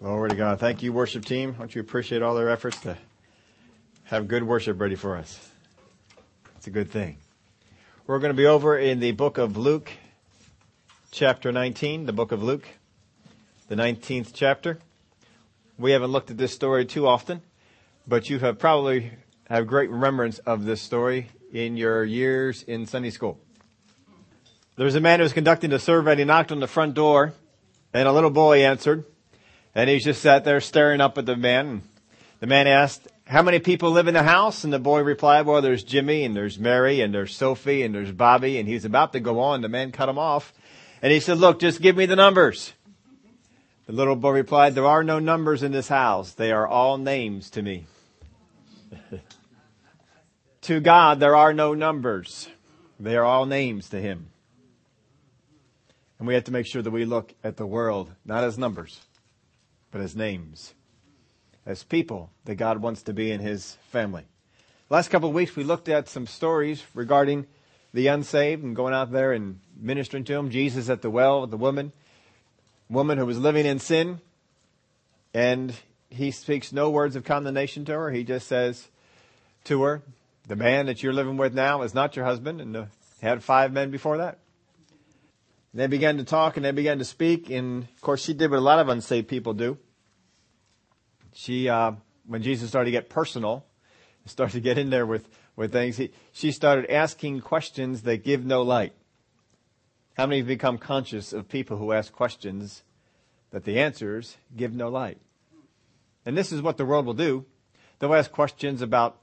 Glory to God. Thank you, worship team. Don't you appreciate all their efforts to have good worship ready for us? It's a good thing. We're going to be over in the book of Luke, chapter 19, the book of Luke, the 19th chapter. We haven't looked at this story too often, but you have probably have great remembrance of this story in your years in Sunday school. There was a man who was conducting a survey and he knocked on the front door and a little boy answered. And he just sat there staring up at the man. The man asked, how many people live in the house? And the boy replied, well, there's Jimmy and there's Mary and there's Sophie and there's Bobby. And he's about to go on. The man cut him off. And he said, look, just give me the numbers. The little boy replied, there are no numbers in this house. They are all names to me. to God, there are no numbers. They are all names to him. And we have to make sure that we look at the world not as numbers, but as names, as people that God wants to be in His family. Last couple of weeks we looked at some stories regarding the unsaved and going out there and ministering to them. Jesus at the well, with the woman, woman who was living in sin, and he speaks no words of condemnation to her. He just says to her, the man that you're living with now is not your husband, and had five men before that. They began to talk and they began to speak, and of course she did what a lot of unsaved people do. She, uh, when Jesus started to get personal, and started to get in there with, with things, he, she started asking questions that give no light. How many have become conscious of people who ask questions that the answers give no light? And this is what the world will do. They'll ask questions about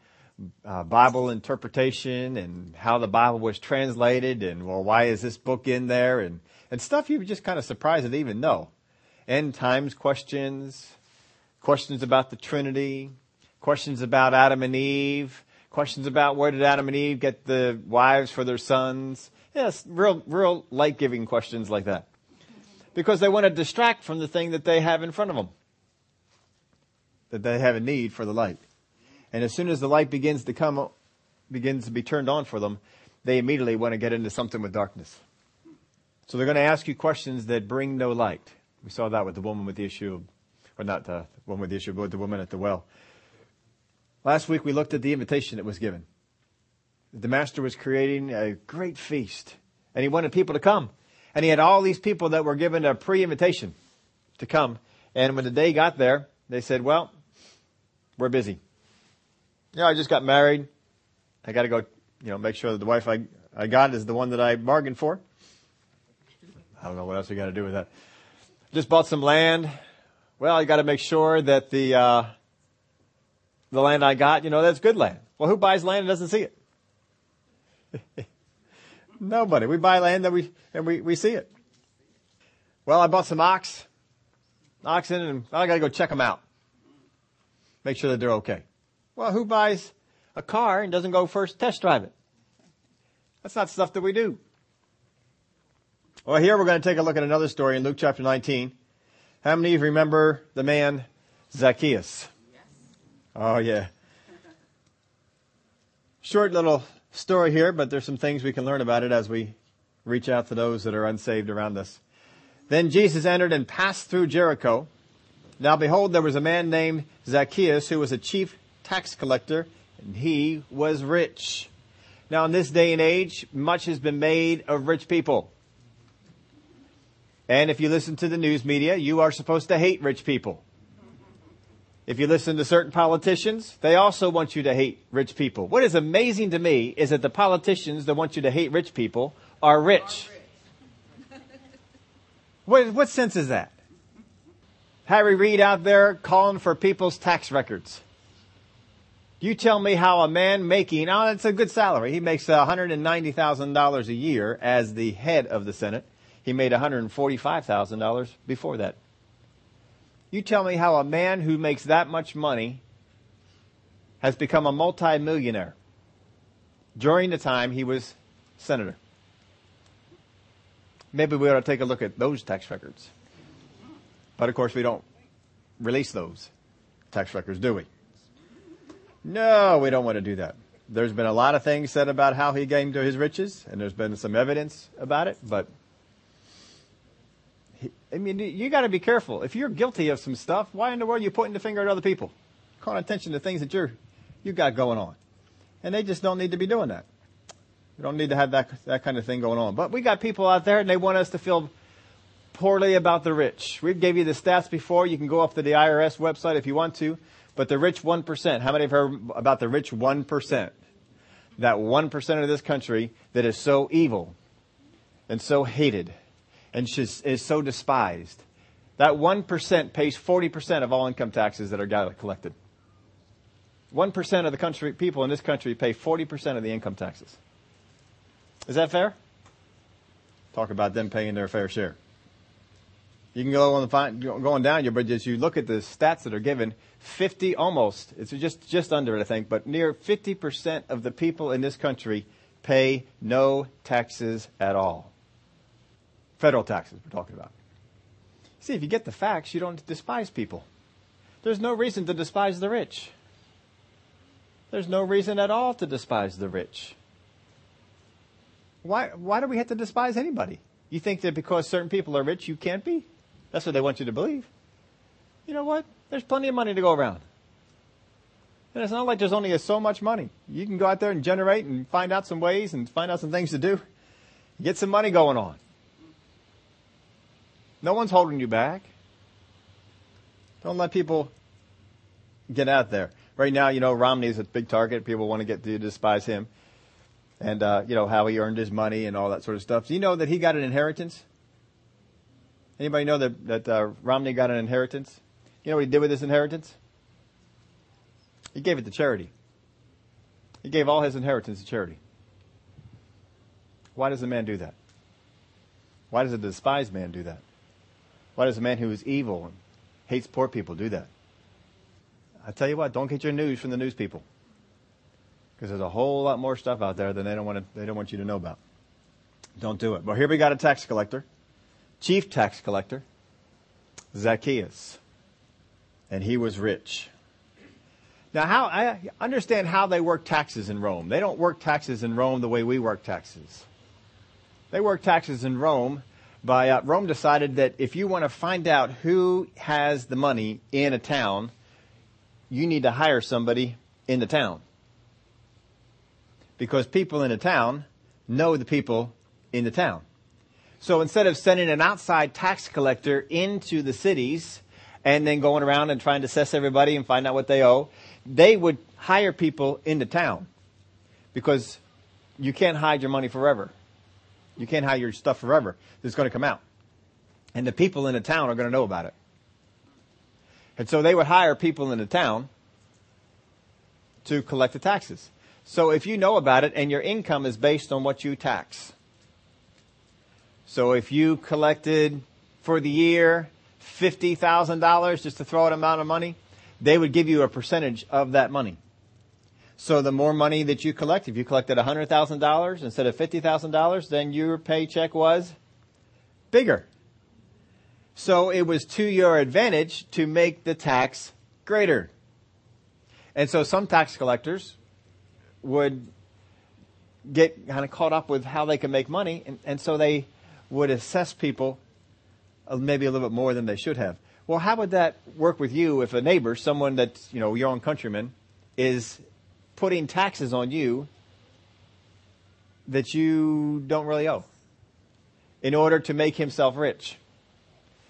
uh, Bible interpretation and how the Bible was translated and well, why is this book in there and, and stuff you were just kind of surprised to even know. End times questions, questions about the Trinity, questions about Adam and Eve, questions about where did Adam and Eve get the wives for their sons. Yes, real, real light-giving questions like that. Because they want to distract from the thing that they have in front of them. That they have a need for the light. And as soon as the light begins to come, begins to be turned on for them, they immediately want to get into something with darkness. So they're going to ask you questions that bring no light. We saw that with the woman with the issue, or not the woman with the issue, but the woman at the well. Last week we looked at the invitation that was given. The master was creating a great feast and he wanted people to come. And he had all these people that were given a pre-invitation to come. And when the day got there, they said, well, we're busy you know, I just got married. I got to go, you know, make sure that the wife I, I got is the one that I bargained for. I don't know what else we got to do with that. Just bought some land. Well, you got to make sure that the, uh, the land I got, you know, that's good land. Well, who buys land and doesn't see it? Nobody. We buy land and we, and we, we see it. Well, I bought some ox, oxen, and I got to go check them out. Make sure that they're okay. Well, who buys a car and doesn't go first test drive it? That's not stuff that we do. Well, here we're going to take a look at another story in Luke chapter 19. How many of you remember the man Zacchaeus? Yes. Oh, yeah. Short little story here, but there's some things we can learn about it as we reach out to those that are unsaved around us. Then Jesus entered and passed through Jericho. Now behold, there was a man named Zacchaeus who was a chief tax collector, and he was rich. Now, in this day and age, much has been made of rich people. And if you listen to the news media, you are supposed to hate rich people. If you listen to certain politicians, they also want you to hate rich people. What is amazing to me is that the politicians that want you to hate rich people are rich. What, what sense is that? Harry Reid out there calling for people's tax records. You tell me how a man making, oh, it's a good salary. He makes uh, $190,000 a year as the head of the Senate. He made $145,000 before that. You tell me how a man who makes that much money has become a multimillionaire during the time he was senator. Maybe we ought to take a look at those tax records. But of course, we don't release those tax records, do we? No, we don't want to do that. There's been a lot of things said about how he came to his riches, and there's been some evidence about it, but I mean, you got to be careful. If you're guilty of some stuff, why in the world are you pointing the finger at other people? Calling attention to things that you're, you got going on. And they just don't need to be doing that. We don't need to have that, that kind of thing going on. But we got people out there and they want us to feel poorly about the rich. We gave you the stats before. You can go up to the IRS website if you want to. But the rich 1%, how many have heard about the rich 1%? That 1% of this country that is so evil and so hated and is so despised. That 1% pays 40% of all income taxes that are collected. 1% of the country, people in this country pay 40% of the income taxes. Is that fair? Talk about them paying their fair share. You can go on the going down but as you look at the stats that are given, 50 almost, it's just, just under it, I think, but near 50% of the people in this country pay no taxes at all. Federal taxes we're talking about. See, if you get the facts, you don't despise people. There's no reason to despise the rich. There's no reason at all to despise the rich. Why, why do we have to despise anybody? You think that because certain people are rich, you can't be? That's what they want you to believe. You know what? There's plenty of money to go around. And it's not like there's only so much money. You can go out there and generate and find out some ways and find out some things to do. Get some money going on. No one's holding you back. Don't let people get out there. Right now, you know, Romney's a big target. People want to get to despise him. And, uh, you know, how he earned his money and all that sort of stuff. Do you know that he got an inheritance? Anybody know that, that uh, Romney got an inheritance? You know what he did with his inheritance? He gave it to charity. He gave all his inheritance to charity. Why does a man do that? Why does a despised man do that? Why does a man who is evil and hates poor people do that? I tell you what, don't get your news from the news people. Because there's a whole lot more stuff out there than they don't want to, they don't want you to know about. Don't do it. Well, here we got a tax collector, chief tax collector, Zacchaeus. And he was rich. Now, how, I understand how they work taxes in Rome. They don't work taxes in Rome the way we work taxes. They work taxes in Rome by uh, Rome decided that if you want to find out who has the money in a town, you need to hire somebody in the town. Because people in the town know the people in the town. So instead of sending an outside tax collector into the cities and then going around and trying to assess everybody and find out what they owe, they would hire people in the town. Because you can't hide your money forever. You can't hide your stuff forever. It's going to come out. And the people in the town are going to know about it. And so they would hire people in the town to collect the taxes. So if you know about it and your income is based on what you tax. So if you collected for the year $50,000 just to throw out amount of money, they would give you a percentage of that money. So the more money that you collect, if you collected $100,000 instead of $50,000, then your paycheck was bigger. So it was to your advantage to make the tax greater. And so some tax collectors would get kind of caught up with how they can make money, and, and so they would assess people uh, maybe a little bit more than they should have. Well, how would that work with you if a neighbor, someone that's, you know, your own countryman, is putting taxes on you that you don't really owe in order to make himself rich.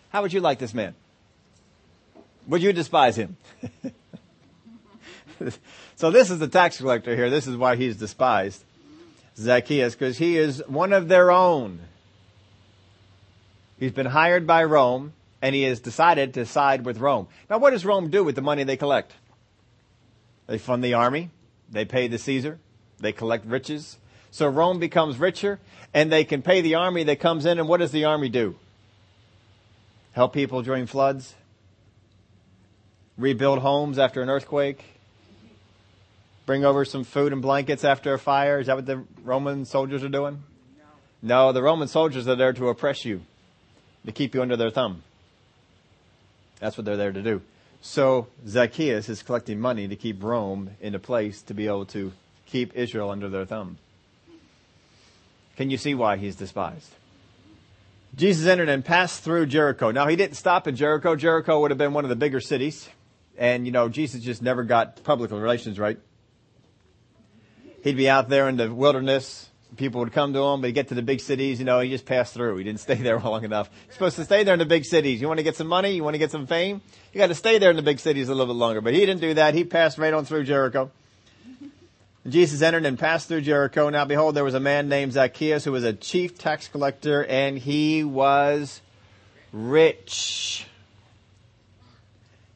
How would you like this man? Would you despise him? so this is the tax collector here. This is why he's despised. Zacchaeus, because he is one of their own. He's been hired by Rome and he has decided to side with Rome. Now what does Rome do with the money they collect? They fund the army. They pay the Caesar. They collect riches. So Rome becomes richer and they can pay the army that comes in. And what does the army do? Help people during floods? Rebuild homes after an earthquake? Bring over some food and blankets after a fire? Is that what the Roman soldiers are doing? No, the Roman soldiers are there to oppress you, to keep you under their thumb. That's what they're there to do. So Zacchaeus is collecting money to keep Rome in a place to be able to keep Israel under their thumb. Can you see why he's despised? Jesus entered and passed through Jericho. Now he didn't stop in Jericho. Jericho would have been one of the bigger cities. And you know, Jesus just never got public relations right. He'd be out there in the wilderness. People would come to him, but he'd get to the big cities, you know, he just passed through. He didn't stay there long enough. You're supposed to stay there in the big cities. You want to get some money? You want to get some fame? You got to stay there in the big cities a little bit longer. But he didn't do that. He passed right on through Jericho. Jesus entered and passed through Jericho. Now behold, there was a man named Zacchaeus who was a chief tax collector and he was rich.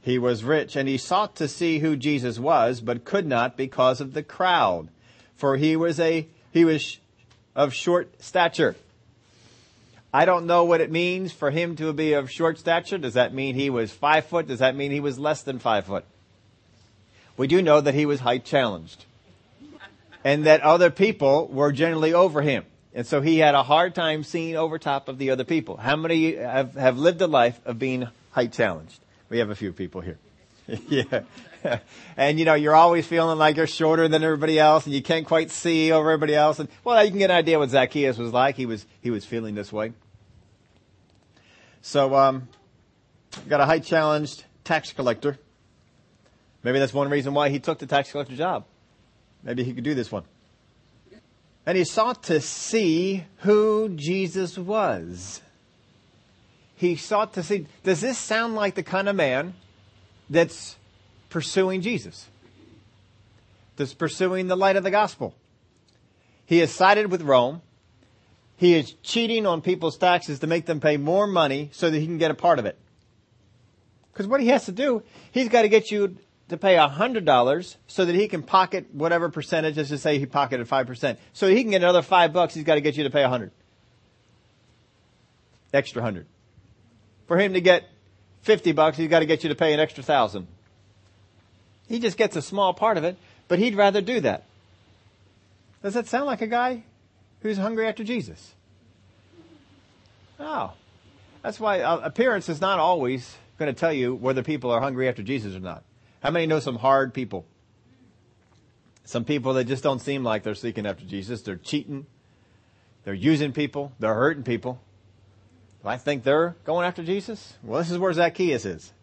He was rich and he sought to see who Jesus was, but could not because of the crowd. For he was a, he was of short stature. I don't know what it means for him to be of short stature. Does that mean he was five foot? Does that mean he was less than five foot? We do know that he was height challenged and that other people were generally over him. And so he had a hard time seeing over top of the other people. How many have, have lived a life of being height challenged? We have a few people here. yeah. and you know, you're always feeling like you're shorter than everybody else and you can't quite see over everybody else. And well, you can get an idea what Zacchaeus was like. He was, he was feeling this way. So, um, got a height challenged tax collector. Maybe that's one reason why he took the tax collector job. Maybe he could do this one. And he sought to see who Jesus was. He sought to see, does this sound like the kind of man that's pursuing Jesus? That's pursuing the light of the gospel? He has sided with Rome. He is cheating on people's taxes to make them pay more money so that he can get a part of it. Because what he has to do, he's got to get you to pay $100 so that he can pocket whatever percentage, let's just say he pocketed 5%. So he can get another 5 bucks, he's got to get you to pay 100. Extra 100. For him to get 50 bucks, he's got to get you to pay an extra 1000. He just gets a small part of it, but he'd rather do that. Does that sound like a guy who's hungry after Jesus? Oh. That's why uh, appearance is not always going to tell you whether people are hungry after Jesus or not. How many know some hard people? Some people that just don't seem like they're seeking after Jesus. They're cheating. They're using people. They're hurting people. Do I think they're going after Jesus? Well, this is where Zacchaeus is.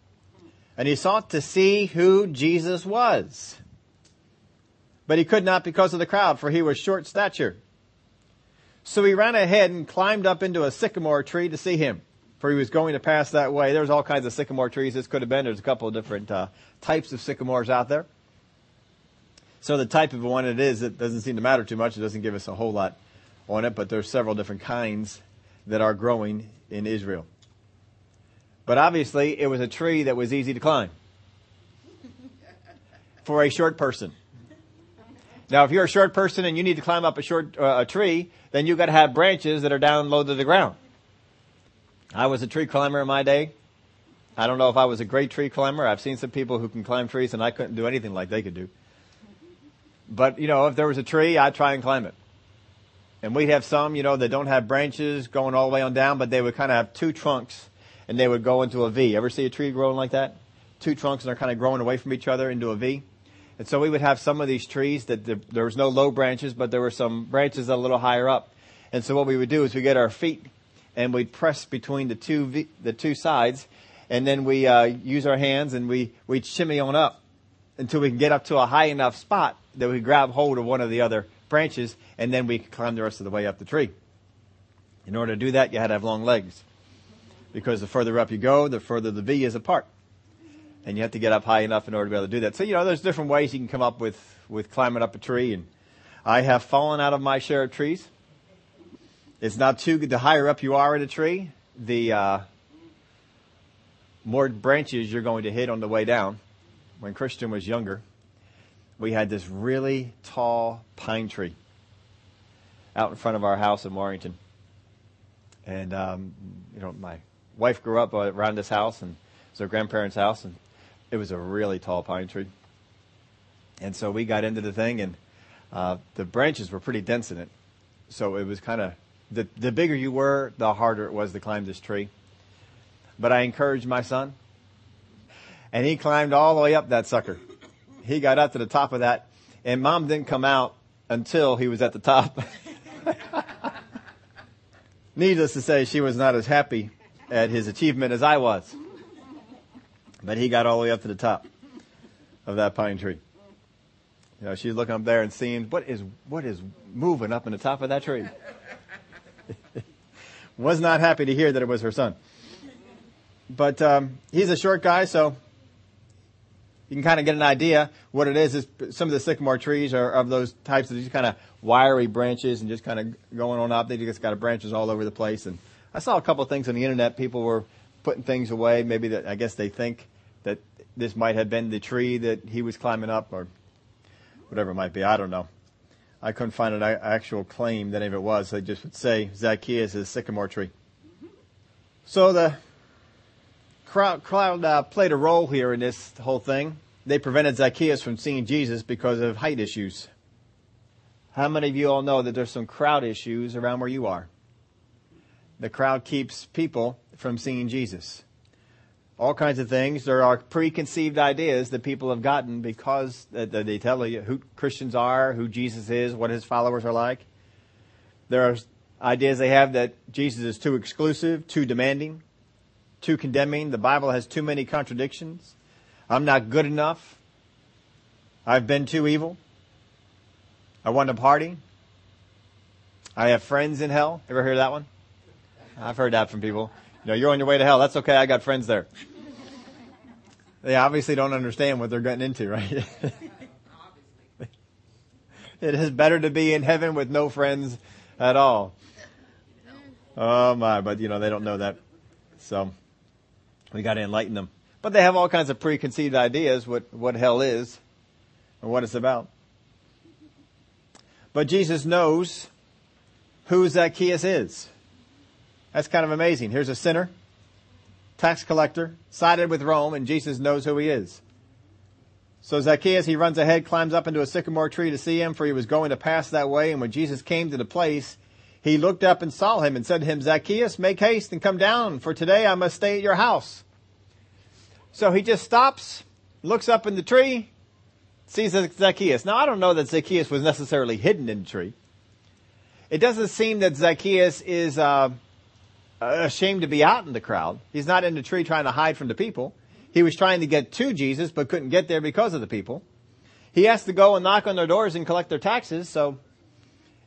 And he sought to see who Jesus was. But he could not because of the crowd, for he was short stature. So he ran ahead and climbed up into a sycamore tree to see him for he was going to pass that way. There's all kinds of sycamore trees. This could have been. There's a couple of different uh, types of sycamores out there. So the type of one it is, it doesn't seem to matter too much. It doesn't give us a whole lot on it, but there's several different kinds that are growing in Israel. But obviously, it was a tree that was easy to climb for a short person. Now, if you're a short person and you need to climb up a short uh, a tree, then you've got to have branches that are down low to the ground. I was a tree climber in my day. I don't know if I was a great tree climber. I've seen some people who can climb trees and I couldn't do anything like they could do. But, you know, if there was a tree, I'd try and climb it. And we'd have some, you know, that don't have branches going all the way on down, but they would kind of have two trunks and they would go into a V. Ever see a tree growing like that? Two trunks and they're kind of growing away from each other into a V. And so we would have some of these trees that the, there was no low branches, but there were some branches a little higher up. And so what we would do is we get our feet and we'd press between the two the two sides, and then we uh, use our hands and we we shimmy on up until we can get up to a high enough spot that we grab hold of one of the other branches, and then we climb the rest of the way up the tree. In order to do that, you had to have long legs, because the further up you go, the further the V is apart, and you have to get up high enough in order to be able to do that. So you know, there's different ways you can come up with with climbing up a tree, and I have fallen out of my share of trees. It's not too good. The higher up you are in a tree, the uh, more branches you're going to hit on the way down. When Christian was younger, we had this really tall pine tree out in front of our house in Warrington. And, um, you know, my wife grew up around this house and it's her grandparents' house and it was a really tall pine tree. And so we got into the thing and, uh, the branches were pretty dense in it. So it was kind of the, the bigger you were, the harder it was to climb this tree. But I encouraged my son, and he climbed all the way up that sucker. He got up to the top of that, and mom didn't come out until he was at the top. Needless to say, she was not as happy at his achievement as I was. But he got all the way up to the top of that pine tree. You know, she's looking up there and seeing what is what is moving up in the top of that tree. was not happy to hear that it was her son. But um, he's a short guy, so you can kind of get an idea what it is. Is some of the sycamore trees are of those types of these kind of wiry branches and just kind of going on up. They just got branches all over the place. And I saw a couple of things on the internet. People were putting things away. Maybe that I guess they think that this might have been the tree that he was climbing up, or whatever it might be. I don't know. I couldn't find an actual claim that if it was, they just would say Zacchaeus is a sycamore tree. So the crowd, crowd uh, played a role here in this whole thing. They prevented Zacchaeus from seeing Jesus because of height issues. How many of you all know that there's some crowd issues around where you are? The crowd keeps people from seeing Jesus. All kinds of things. There are preconceived ideas that people have gotten because they tell you who Christians are, who Jesus is, what his followers are like. There are ideas they have that Jesus is too exclusive, too demanding too condemning. The Bible has too many contradictions. I'm not good enough. I've been too evil. I want to party. I have friends in hell. Ever hear that one? I've heard that from people. You know, you're on your way to hell. That's okay. I got friends there. They obviously don't understand what they're getting into, right? it is better to be in heaven with no friends at all. Oh my, but you know, they don't know that. So, we got to enlighten them. But they have all kinds of preconceived ideas what, what hell is and what it's about. But Jesus knows who Zacchaeus is. That's kind of amazing. Here's a sinner, tax collector, sided with Rome, and Jesus knows who he is. So Zacchaeus, he runs ahead, climbs up into a sycamore tree to see him, for he was going to pass that way. And when Jesus came to the place, he looked up and saw him and said to him, Zacchaeus, make haste and come down, for today I must stay at your house. So he just stops, looks up in the tree, sees Zacchaeus. Now I don't know that Zacchaeus was necessarily hidden in the tree. It doesn't seem that Zacchaeus is uh, Uh, ashamed to be out in the crowd. He's not in the tree trying to hide from the people. He was trying to get to Jesus, but couldn't get there because of the people. He has to go and knock on their doors and collect their taxes, so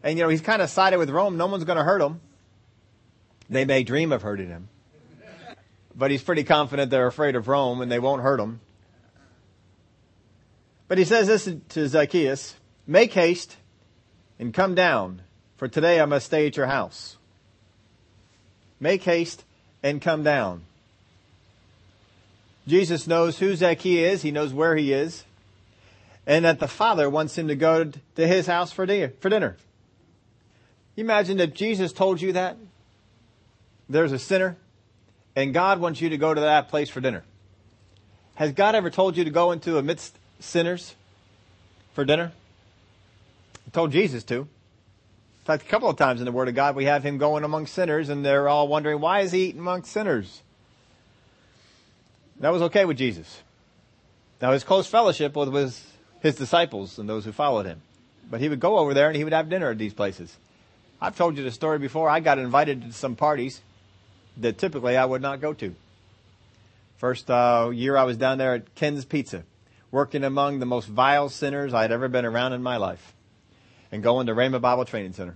and you know, he's kind of sided with Rome. No one's going to hurt him. They may dream of hurting him. But he's pretty confident they're afraid of Rome and they won't hurt him. But he says this to Zacchaeus, make haste and come down, for today I must stay at your house. Make haste and come down. Jesus knows who Zacchaeus is. He knows where he is. And that the Father wants him to go to his house for dinner. You imagine if Jesus told you that? There's a sinner, and God wants you to go to that place for dinner. Has God ever told you to go into amidst sinners for dinner? He told Jesus to. Fact, a couple of times in the Word of God, we have him going among sinners, and they're all wondering, why is he eating among sinners? That was okay with Jesus. Now, his close fellowship was his disciples and those who followed him. But he would go over there and he would have dinner at these places. I've told you the story before. I got invited to some parties that typically I would not go to. First uh, year I was down there at Ken's Pizza, working among the most vile sinners I'd ever been around in my life, and going to Rhema Bible Training Center.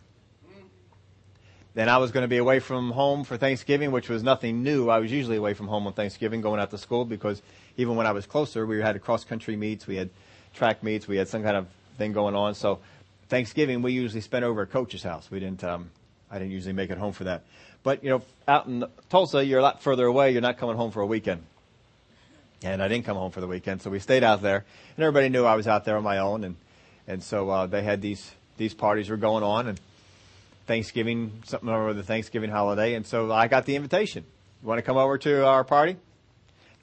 Then I was going to be away from home for Thanksgiving, which was nothing new. I was usually away from home on Thanksgiving, going out to school, because even when I was closer, we had cross country meets, we had track meets, we had some kind of thing going on. So Thanksgiving we usually spent over at Coach's house. We didn't. Um, I didn't usually make it home for that. But you know, out in Tulsa, you're a lot further away. You're not coming home for a weekend. And I didn't come home for the weekend, so we stayed out there. And everybody knew I was out there on my own, and and so uh, they had these these parties were going on, and Thanksgiving something over the Thanksgiving holiday, and so I got the invitation. You want to come over to our party?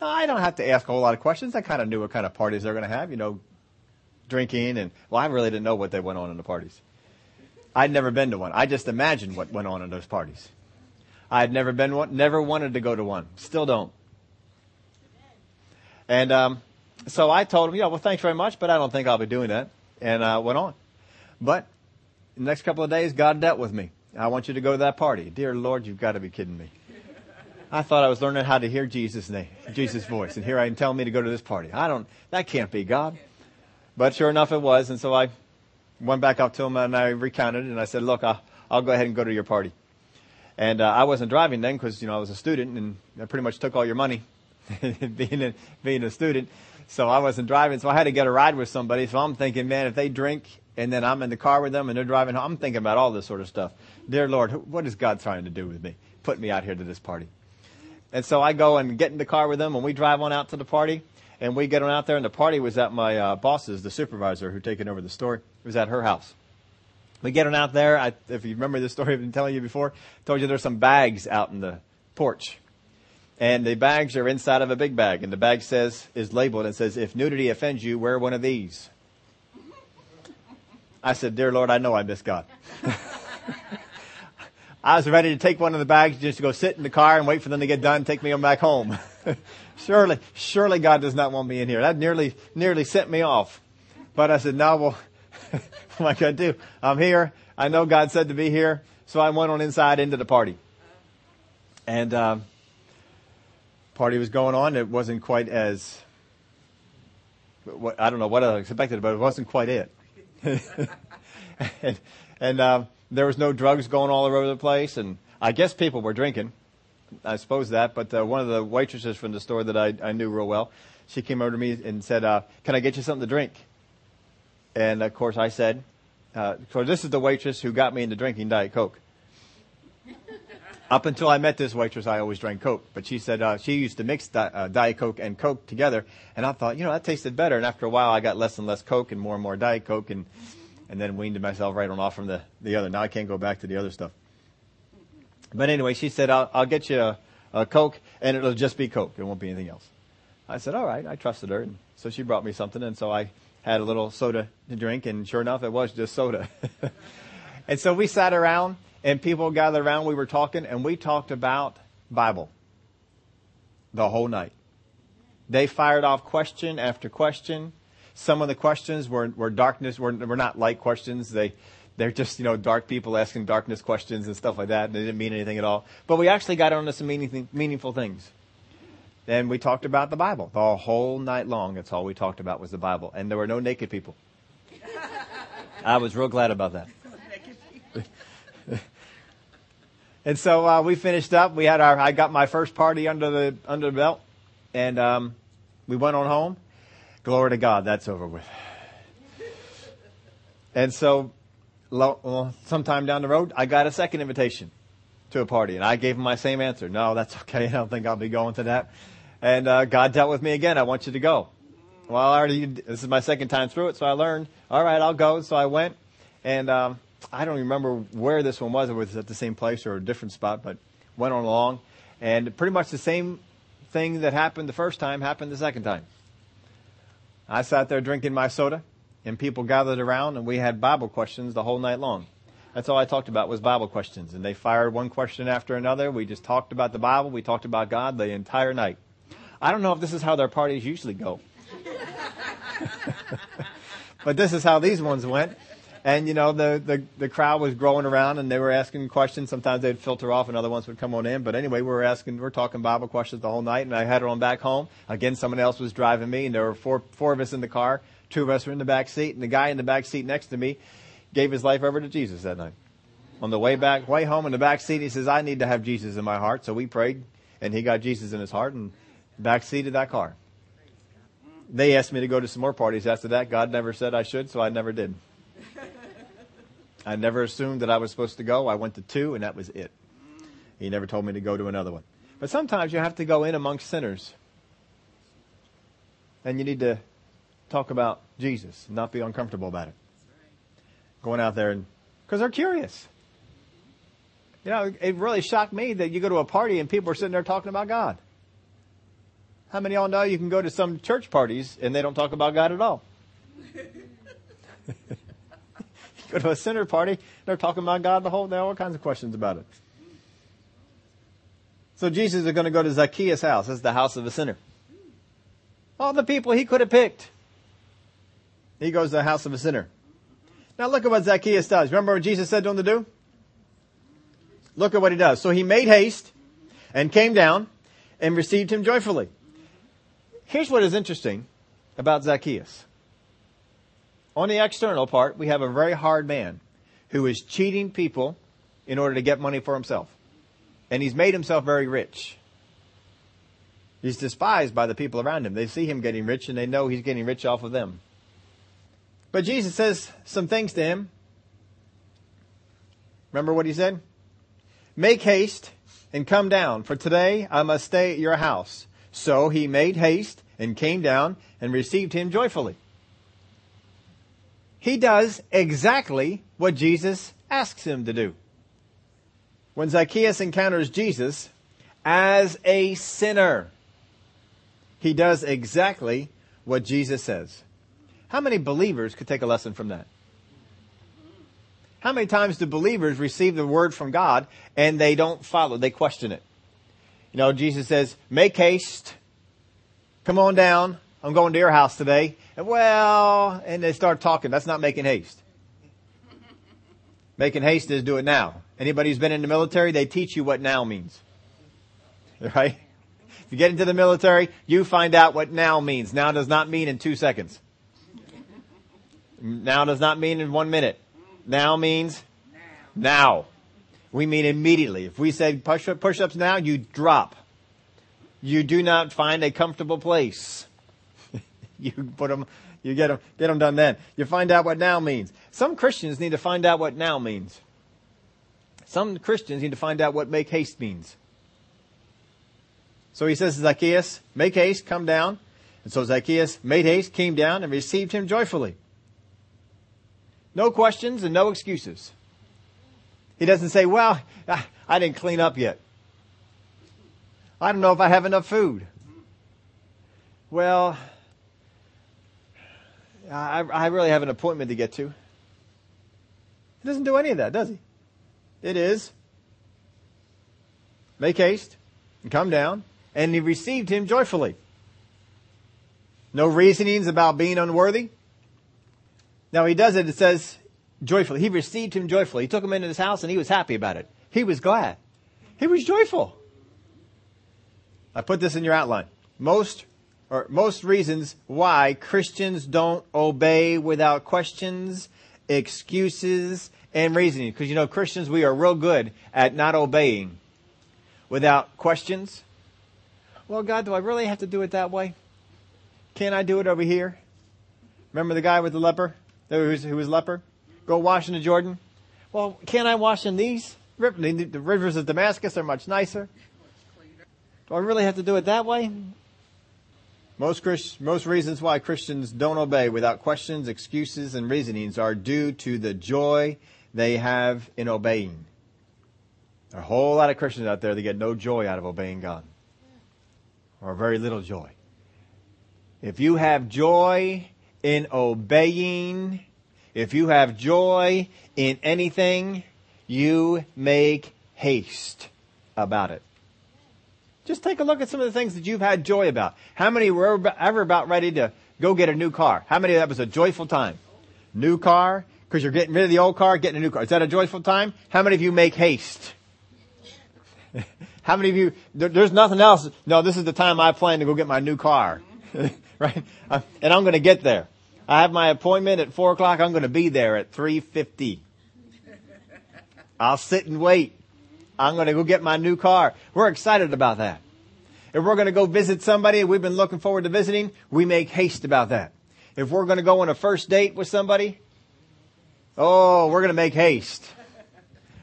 No, I don't have to ask a whole lot of questions. I kind of knew what kind of parties they're going to have. You know, drinking and well, I really didn't know what they went on in the parties. I'd never been to one. I just imagined what went on in those parties. I had never been one, never wanted to go to one. Still don't. And um, so I told him, yeah, well, thanks very much, but I don't think I'll be doing that. And uh, went on. But the next couple of days, God dealt with me. I want you to go to that party. Dear Lord, you've got to be kidding me. I thought I was learning how to hear Jesus' name, Jesus' voice, and here I am telling me to go to this party. I don't, that can't be God. But sure enough, it was, and so I went back up to him and I recounted and I said, look, I'll, I'll go ahead and go to your party. And uh, I wasn't driving then because, you know, I was a student and I pretty much took all your money being, a, being a student. So I wasn't driving, so I had to get a ride with somebody. So I'm thinking, man, if they drink and then I'm in the car with them and they're driving home, I'm thinking about all this sort of stuff. Dear Lord, what is God trying to do with me? Put me out here to this party. And so I go and get in the car with them and we drive on out to the party and we get on out there and the party was at my uh, boss's, the supervisor who taken over the store. It was at her house. We get on out there. I, if you remember the story I've been telling you before, I told you there's some bags out in the porch. And the bags are inside of a big bag. And the bag says, is labeled and says, if nudity offends you, wear one of these. I said, dear Lord, I know I miss God. I was ready to take one of the bags just to go sit in the car and wait for them to get done, take me on back home. surely, surely God does not want me in here. That nearly, nearly sent me off. But I said, no, well, what am I do? I'm here. I know God said to be here. So I went on inside into the party. And, um, party was going on. It wasn't quite as, I don't know what I expected, but it wasn't quite it. And, and um, there was no drugs going all over the place, and I guess people were drinking. I suppose that, but uh, one of the waitresses from the store that I, I knew real well, she came over to me and said, uh, "Can I get you something to drink?" And of course, I said, uh, "So this is the waitress who got me into drinking Diet Coke." Up until I met this waitress, I always drank Coke, but she said uh, she used to mix di- uh, Diet Coke and Coke together, and I thought, you know, that tasted better. And after a while, I got less and less Coke and more and more Diet Coke, and and then weaned myself right on off from the, the other. Now I can't go back to the other stuff. But anyway, she said, I'll, I'll get you a, a Coke and it'll just be Coke. It won't be anything else. I said, all right. I trusted her. And so she brought me something. And so I had a little soda to drink. And sure enough, it was just soda. and so we sat around and people gathered around. We were talking and we talked about Bible the whole night. They fired off question after question. Some of the questions were, were darkness, were, were not light questions. They, they're just, you know, dark people asking darkness questions and stuff like that, and they didn't mean anything at all. But we actually got onto some meaning, meaningful things. And we talked about the Bible the whole night long. That's all we talked about was the Bible. And there were no naked people. I was real glad about that. and so uh, we finished up. We had our. I got my first party under the under the belt, and um, we went on home. Glory to God, that's over with. And so, well, sometime down the road, I got a second invitation to a party, and I gave him my same answer. No, that's okay. I don't think I'll be going to that. And uh, God dealt with me again. I want you to go. Well, I already. This is my second time through it, so I learned. All right, I'll go. So I went, and um, I don't remember where this one was. It was at the same place or a different spot, but went on along, and pretty much the same thing that happened the first time happened the second time. I sat there drinking my soda, and people gathered around, and we had Bible questions the whole night long. That's all I talked about was Bible questions, and they fired one question after another. We just talked about the Bible, we talked about God the entire night. I don't know if this is how their parties usually go. but this is how these ones went. And you know, the, the, the crowd was growing around and they were asking questions. Sometimes they'd filter off and other ones would come on in. But anyway, we were asking, we are talking Bible questions the whole night and I had her on back home. Again, someone else was driving me and there were four, four of us in the car. Two of us were in the back seat and the guy in the back seat next to me gave his life over to Jesus that night. On the way back, way home in the back seat, he says, I need to have Jesus in my heart. So we prayed and he got Jesus in his heart and back seat of that car. They asked me to go to some more parties after that. God never said I should, so I never did. I never assumed that I was supposed to go. I went to two, and that was it. He never told me to go to another one. But sometimes you have to go in amongst sinners. And you need to talk about Jesus, not be uncomfortable about it. Going out there because they're curious. You know, it really shocked me that you go to a party and people are sitting there talking about God. How many of y'all know you can go to some church parties and they don't talk about God at all? go to a sinner party, they're talking about God the whole day, all kinds of questions about it. So Jesus is going to go to Zacchaeus' house. This is the house of a sinner. All the people he could have picked. He goes to the house of a sinner. Now look at what Zacchaeus does. Remember what Jesus said to him to do? Look at what he does. So he made haste and came down and received him joyfully. Here's what is interesting about Zacchaeus. On the external part, we have a very hard man who is cheating people in order to get money for himself. And he's made himself very rich. He's despised by the people around him. They see him getting rich and they know he's getting rich off of them. But Jesus says some things to him. Remember what he said? Make haste and come down, for today I must stay at your house. So he made haste and came down and received him joyfully. He does exactly what Jesus asks him to do. When Zacchaeus encounters Jesus as a sinner, he does exactly what Jesus says. How many believers could take a lesson from that? How many times do believers receive the word from God and they don't follow? They question it. You know, Jesus says, make haste. Come on down. I'm going to your house today. And well, and they start talking. That's not making haste. Making haste is do it now. Anybody who's been in the military, they teach you what now means. Right? If you get into the military, you find out what now means. Now does not mean in two seconds. Now does not mean in one minute. Now means now. We mean immediately. If we said push, push-ups now, you drop. You do not find a comfortable place. you put them, you get them, get them done then. You find out what now means. Some Christians need to find out what now means. Some Christians need to find out what make haste means. So he says to Zacchaeus, make haste, come down. And so Zacchaeus made haste, came down, and received him joyfully. No questions and no excuses. He doesn't say, well, I didn't clean up yet. I don't know if I have enough food. Well, I, I really have an appointment to get to. He doesn't do any of that, does he? It is make haste and come down, and he received him joyfully. No reasonings about being unworthy. Now he does it, it says joyfully. He received him joyfully. He took him into his house and he was happy about it. He was glad. He was joyful. I put this in your outline. Most or most reasons why Christians don't obey without questions, excuses, and reasoning. Because you know, Christians, we are real good at not obeying without questions. Well, God, do I really have to do it that way? Can't I do it over here? Remember the guy with the leper? Who was, leper? Go wash in the Jordan? Well, can't I wash in these? The rivers of Damascus are much nicer. Do I really have to do it that way? Most, Christ, most reasons why Christians don't obey without questions, excuses, and reasonings are due to the joy they have in obeying. There are a whole lot of Christians out there that get no joy out of obeying God. Or very little joy. If you have joy in obeying, if you have joy in anything, you make haste about it. Just take a look at some of the things that you've had joy about. How many were ever about ready to go get a new car? How many of that was a joyful time? New car, because you're getting rid of the old car, getting a new car. Is that a joyful time? How many of you make haste? How many of you, there, there's nothing else. No, this is the time I plan to go get my new car. right? Uh, and I'm going to get there. I have my appointment at four o'clock. I'm going to be there at 3.50. I'll sit and wait. I'm going to go get my new car. We're excited about that. If we're going to go visit somebody we've been looking forward to visiting, we make haste about that. If we're going to go on a first date with somebody, oh, we're going to make haste.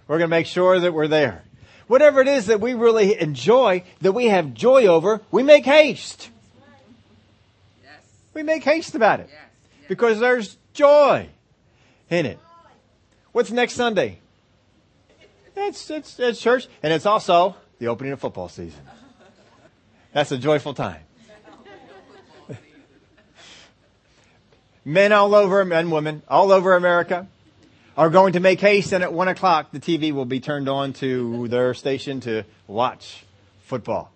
We're going to make sure that we're there. Whatever it is that we really enjoy, that we have joy over, we make haste. Yes. We make haste about it. Yes. Yes. Because there's joy in it. What's next Sunday? It's, it's, it's church, and it's also the opening of football season. That's a joyful time. Men all over, men, women, all over America are going to make haste, and at one o'clock the TV will be turned on to their station to watch football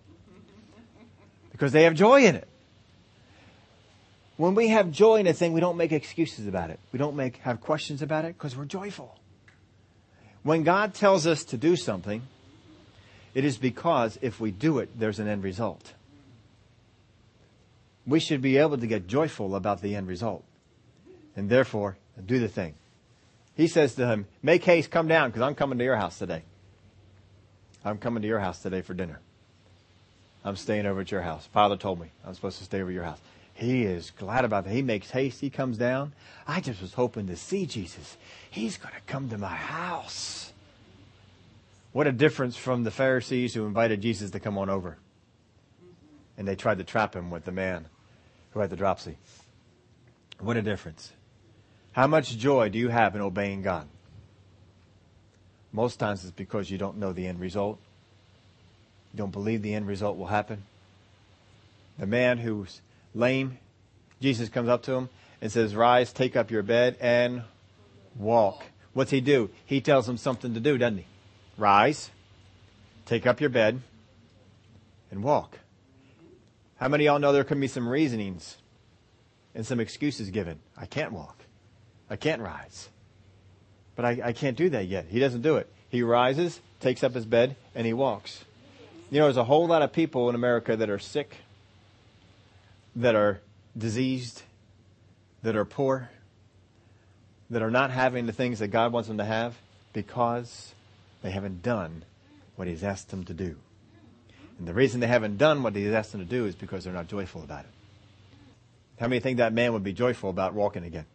because they have joy in it. When we have joy in a thing, we don't make excuses about it. We don't make have questions about it because we're joyful. When God tells us to do something, it is because if we do it, there's an end result. We should be able to get joyful about the end result. And therefore, do the thing. He says to him, make haste, come down, because I'm coming to your house today. I'm coming to your house today for dinner. I'm staying over at your house. Father told me I'm supposed to stay over at your house. He is glad about that. He makes haste. He comes down. I just was hoping to see Jesus. He's going to come to my house. What a difference from the Pharisees who invited Jesus to come on over. And they tried to trap him with the man who had the dropsy. What a difference. How much joy do you have in obeying God? Most times it's because you don't know the end result. You don't believe the end result will happen. The man who's lame, Jesus comes up to him and says, Rise, take up your bed, and walk. What's he do? He tells him something to do, doesn't he? Rise, take up your bed, and walk. How many of y'all know there can be some reasonings and some excuses given? I can't walk. I can't rise. But I, I can't do that yet. He doesn't do it. He rises, takes up his bed, and he walks. You know, there's a whole lot of people in America that are sick, that are diseased, that are poor, that are not having the things that God wants them to have because they haven't done what He's asked them to do. And the reason they haven't done what He's asked them to do is because they're not joyful about it. How many think that man would be joyful about walking again?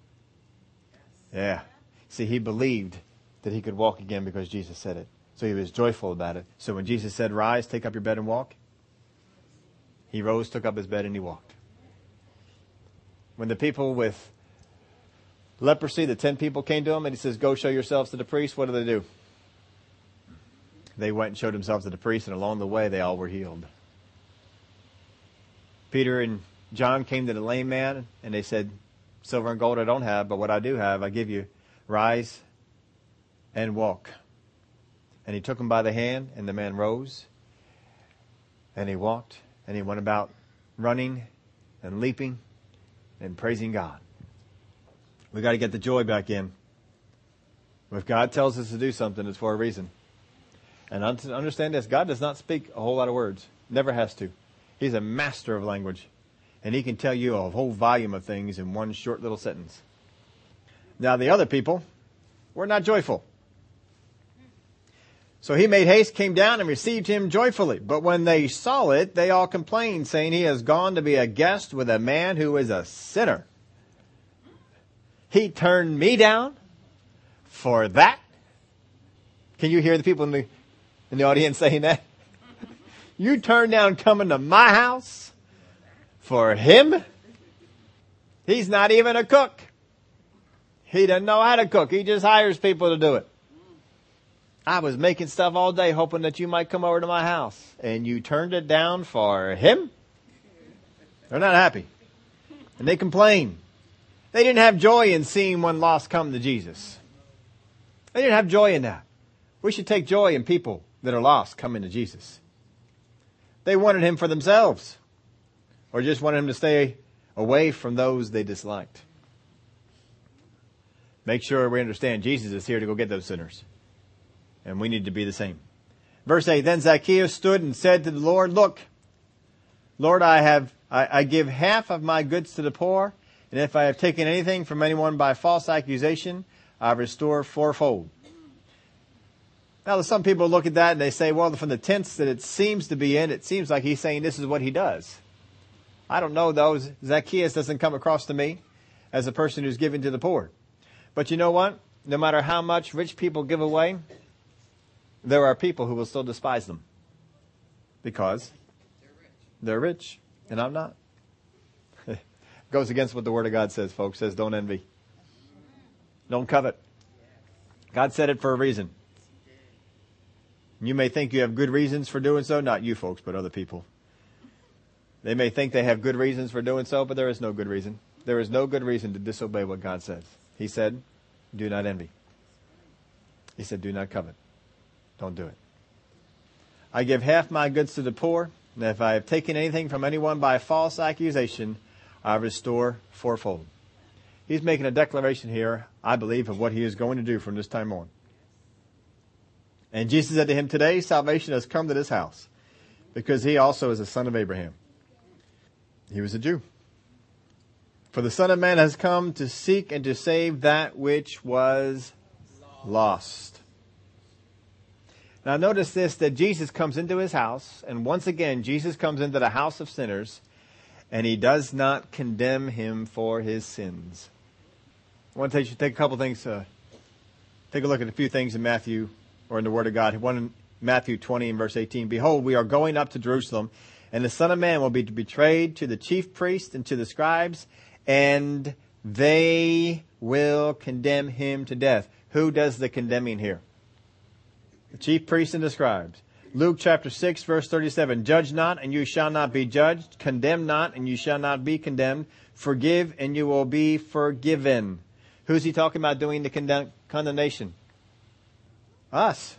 Yeah. See, he believed that he could walk again because Jesus said it. So he was joyful about it. So when Jesus said, Rise, take up your bed and walk, he rose, took up his bed, and he walked. When the people with leprosy, the ten people came to him and he says, Go show yourselves to the priest, what do they do? They went and showed themselves to the priest, and along the way they all were healed. Peter and John came to the lame man and they said, Silver and gold I don't have, but what I do have, I give you. Rise and walk. And he took him by the hand, and the man rose, and he walked, and he went about running and leaping and praising God. We got to get the joy back in. If God tells us to do something, it's for a reason. And understand this God does not speak a whole lot of words, never has to. He's a master of language, and he can tell you a whole volume of things in one short little sentence. Now, the other people were not joyful. So he made haste, came down, and received him joyfully. But when they saw it, they all complained, saying, He has gone to be a guest with a man who is a sinner. He turned me down for that. Can you hear the people in the, in the audience saying that? You turned down coming to my house for him? He's not even a cook. He doesn't know how to cook. He just hires people to do it. I was making stuff all day hoping that you might come over to my house. And you turned it down for him? They're not happy. And they complain. They didn't have joy in seeing one lost come to Jesus. They didn't have joy in that. We should take joy in people that are lost coming to Jesus. They wanted him for themselves. Or just wanted him to stay away from those they disliked. Make sure we understand Jesus is here to go get those sinners. And we need to be the same. Verse 8, then Zacchaeus stood and said to the Lord, look, Lord, I have, I, I give half of my goods to the poor, and if I have taken anything from anyone by false accusation, I restore fourfold. Now, some people look at that and they say, well, from the tense that it seems to be in, it seems like he's saying this is what he does. I don't know though. Zacchaeus doesn't come across to me as a person who's giving to the poor. But you know what? No matter how much rich people give away, there are people who will still despise them because they're rich, they're rich and I'm not. Goes against what the Word of God says, folks. Says don't envy. Don't covet. God said it for a reason. You may think you have good reasons for doing so, not you folks, but other people. They may think they have good reasons for doing so, but there is no good reason. There is no good reason to disobey what God says. He said, do not envy. He said, do not covet. Don't do it. I give half my goods to the poor, and if I have taken anything from anyone by false accusation, I restore fourfold. He's making a declaration here, I believe, of what he is going to do from this time on. And Jesus said to him, Today salvation has come to this house, because he also is a son of Abraham. He was a Jew. For the Son of Man has come to seek and to save that which was lost. Now notice this, that Jesus comes into his house, and once again, Jesus comes into the house of sinners, and he does not condemn him for his sins. I want to take, you take a couple things, uh, take a look at a few things in Matthew, or in the Word of God. One in Matthew 20 and verse 18. Behold, we are going up to Jerusalem, and the Son of Man will be betrayed to the chief priests and to the scribes, and they will condemn him to death. Who does the condemning here? The chief priests and the scribes. Luke chapter 6 verse 37. Judge not and you shall not be judged. Condemn not and you shall not be condemned. Forgive and you will be forgiven. Who's he talking about doing the condemn- condemnation? Us.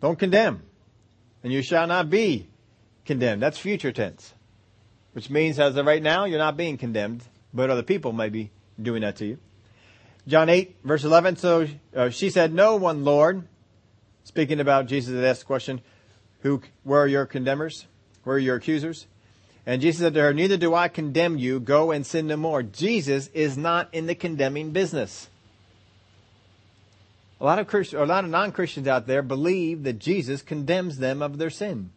Don't condemn. And you shall not be condemned. That's future tense. Which means as of right now, you're not being condemned but other people may be doing that to you. John 8, verse 11. So uh, she said, No one, Lord. Speaking about Jesus had asked the question, Who, where are your condemners? Where are your accusers? And Jesus said to her, Neither do I condemn you. Go and sin no more. Jesus is not in the condemning business. A lot of Christians, a lot of non-Christians out there believe that Jesus condemns them of their sin.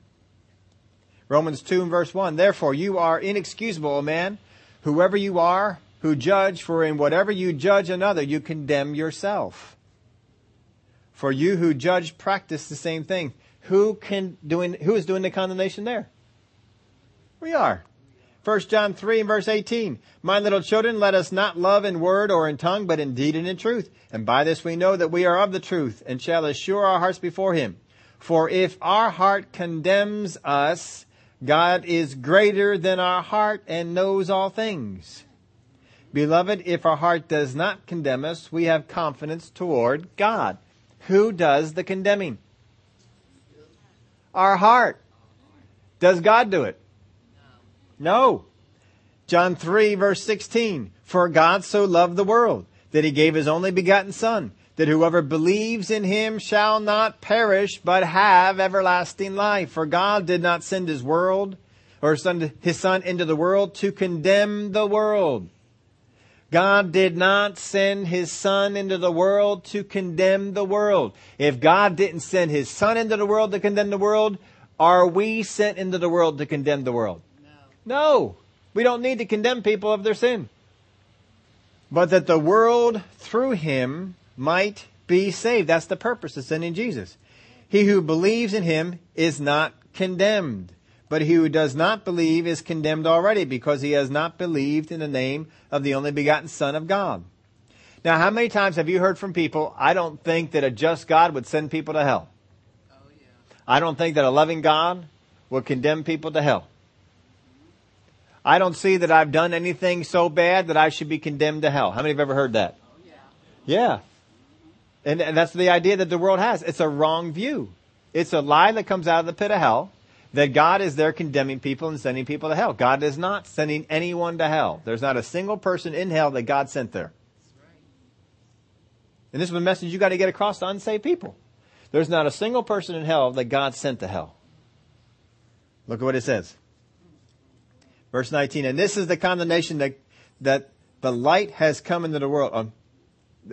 Romans 2 and verse 1. Therefore, you are inexcusable, O man, Whoever you are who judge, for in whatever you judge another, you condemn yourself. For you who judge practice the same thing. Who can doing who is doing the condemnation there? We are. 1 John 3 and verse 18. My little children, let us not love in word or in tongue, but in deed and in truth. And by this we know that we are of the truth and shall assure our hearts before him. For if our heart condemns us, God is greater than our heart and knows all things. Beloved, if our heart does not condemn us, we have confidence toward God. Who does the condemning? Our heart. Does God do it? No. John 3 verse 16. For God so loved the world that he gave his only begotten son that whoever believes in him shall not perish, but have everlasting life. For God did not send his world, or his son into the world to condemn the world. God did not send his son into the world to condemn the world. If God didn't send his son into the world to condemn the world, are we sent into the world to condemn the world? No. No. We don't need to condemn people of their sin. But that the world through him might be saved. That's the purpose of sending Jesus. He who believes in him is not condemned, but he who does not believe is condemned already because he has not believed in the name of the only begotten Son of God. Now, how many times have you heard from people, I don't think that a just God would send people to hell? Oh, yeah. I don't think that a loving God would condemn people to hell. I don't see that I've done anything so bad that I should be condemned to hell. How many have ever heard that? Oh, yeah. Yeah. And, and that's the idea that the world has. It's a wrong view. It's a lie that comes out of the pit of hell that God is there condemning people and sending people to hell. God is not sending anyone to hell. There's not a single person in hell that God sent there. And this is a message you got to get across to unsaved people. There's not a single person in hell that God sent to hell. Look at what it says. Verse 19, and this is the condemnation that, that the light has come into the world. Um,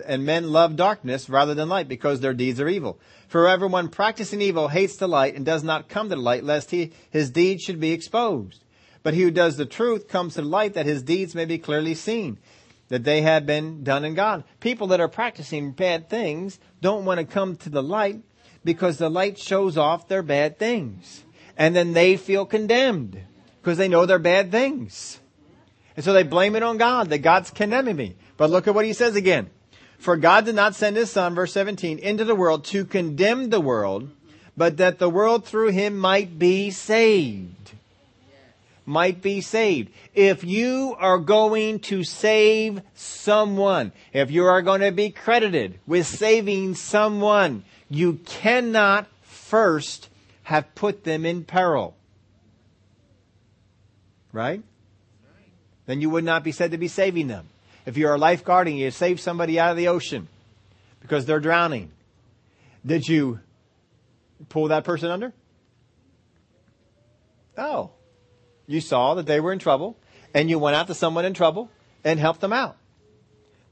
and men love darkness rather than light because their deeds are evil. For everyone practicing evil hates the light and does not come to the light lest he, his deeds should be exposed. But he who does the truth comes to the light that his deeds may be clearly seen, that they have been done in God. People that are practicing bad things don't want to come to the light because the light shows off their bad things. And then they feel condemned because they know they're bad things. And so they blame it on God, that God's condemning me. But look at what he says again. For God did not send his son, verse 17, into the world to condemn the world, but that the world through him might be saved. Might be saved. If you are going to save someone, if you are going to be credited with saving someone, you cannot first have put them in peril. Right? Then you would not be said to be saving them. If you're a lifeguard and you save somebody out of the ocean because they're drowning, did you pull that person under? No. You saw that they were in trouble and you went out to someone in trouble and helped them out.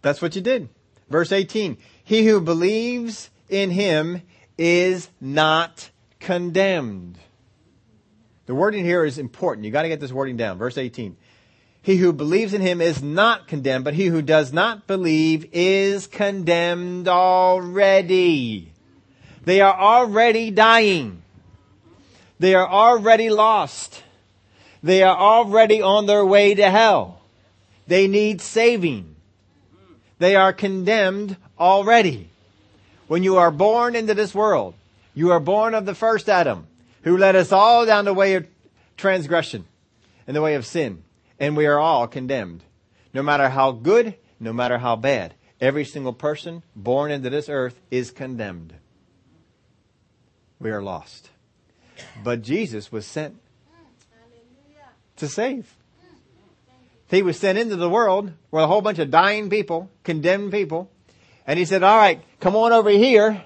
That's what you did. Verse 18. He who believes in him is not condemned. The wording here is important. You gotta get this wording down. Verse 18. He who believes in him is not condemned, but he who does not believe is condemned already. They are already dying. They are already lost. They are already on their way to hell. They need saving. They are condemned already. When you are born into this world, you are born of the first Adam, who led us all down the way of transgression and the way of sin. And we are all condemned. No matter how good, no matter how bad. Every single person born into this earth is condemned. We are lost. But Jesus was sent to save. He was sent into the world with a whole bunch of dying people, condemned people, and he said, all right, come on over here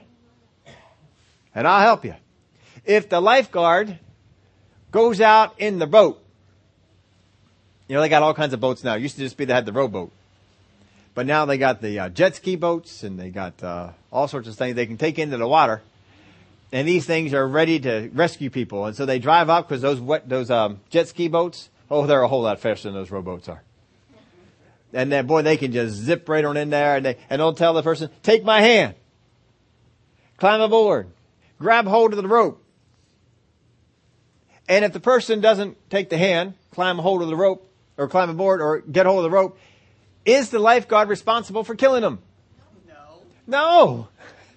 and I'll help you. If the lifeguard goes out in the boat, you know, they got all kinds of boats now. It used to just be they had the rowboat. But now they got the uh, jet ski boats and they got uh, all sorts of things they can take into the water. And these things are ready to rescue people. And so they drive up because those wet, those um, jet ski boats, oh, they're a whole lot faster than those rowboats are. And then, boy, they can just zip right on in there and they, and they'll tell the person, take my hand. Climb aboard. Grab hold of the rope. And if the person doesn't take the hand, climb hold of the rope, or climb aboard, or get hold of the rope, is the lifeguard responsible for killing them? No.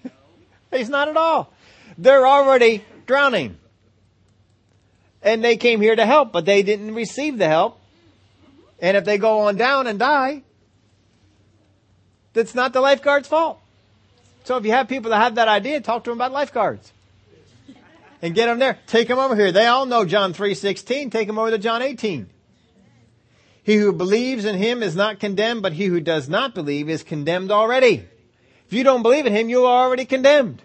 No. He's not at all. They're already drowning. And they came here to help, but they didn't receive the help. And if they go on down and die, that's not the lifeguard's fault. So if you have people that have that idea, talk to them about lifeguards. And get them there. Take them over here. They all know John 3.16. Take them over to John 18. He who believes in him is not condemned, but he who does not believe is condemned already. If you don't believe in him, you are already condemned.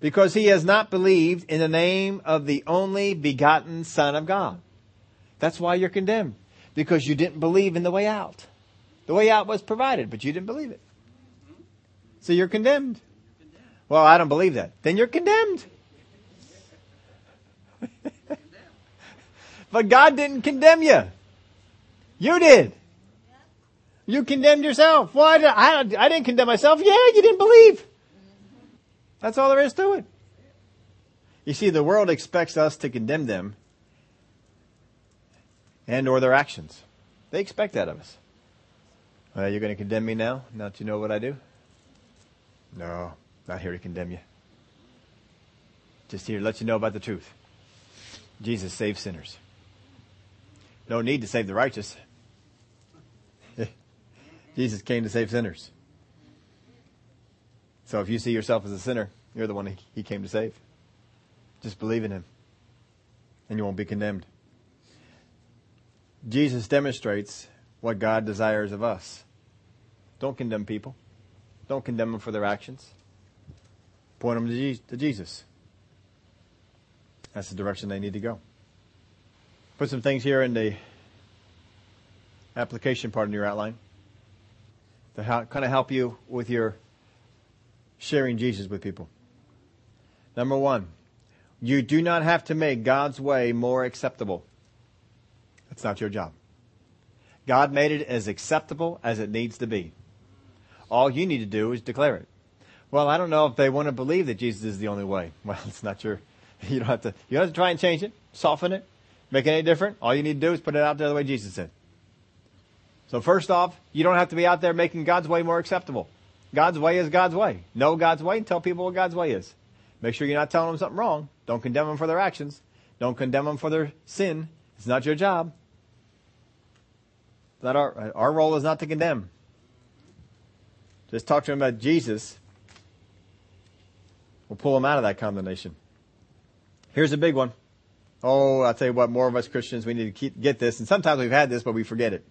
Because he has not believed in the name of the only begotten Son of God. That's why you're condemned because you didn't believe in the way out. The way out was provided, but you didn't believe it. So you're condemned. Well, I don't believe that. Then you're condemned. but God didn't condemn you. You did. You condemned yourself. Well, I, I, I didn't condemn myself. Yeah, you didn't believe. That's all there is to it. You see, the world expects us to condemn them and or their actions. They expect that of us. Well, you're going to condemn me now? Now that you know what I do? No, not here to condemn you. Just here to let you know about the truth. Jesus saves sinners. No need to save the righteous. Jesus came to save sinners. So if you see yourself as a sinner, you're the one he came to save. Just believe in him and you won't be condemned. Jesus demonstrates what God desires of us. Don't condemn people. Don't condemn them for their actions. Point them to Jesus. That's the direction they need to go. Put some things here in the application part of your outline to kind of help you with your sharing Jesus with people. Number one, you do not have to make God's way more acceptable. That's not your job. God made it as acceptable as it needs to be. All you need to do is declare it. Well, I don't know if they want to believe that Jesus is the only way. Well, it's not your, you don't have to, you don't have to try and change it, soften it, make it any different. All you need to do is put it out there the way Jesus said. So first off, you don't have to be out there making God's way more acceptable. God's way is God's way. Know God's way and tell people what God's way is. Make sure you're not telling them something wrong. Don't condemn them for their actions. Don't condemn them for their sin. It's not your job. That our, our role is not to condemn. Just talk to them about Jesus. We'll pull them out of that condemnation. Here's a big one. Oh, I'll tell you what, more of us Christians, we need to keep, get this. And sometimes we've had this, but we forget it.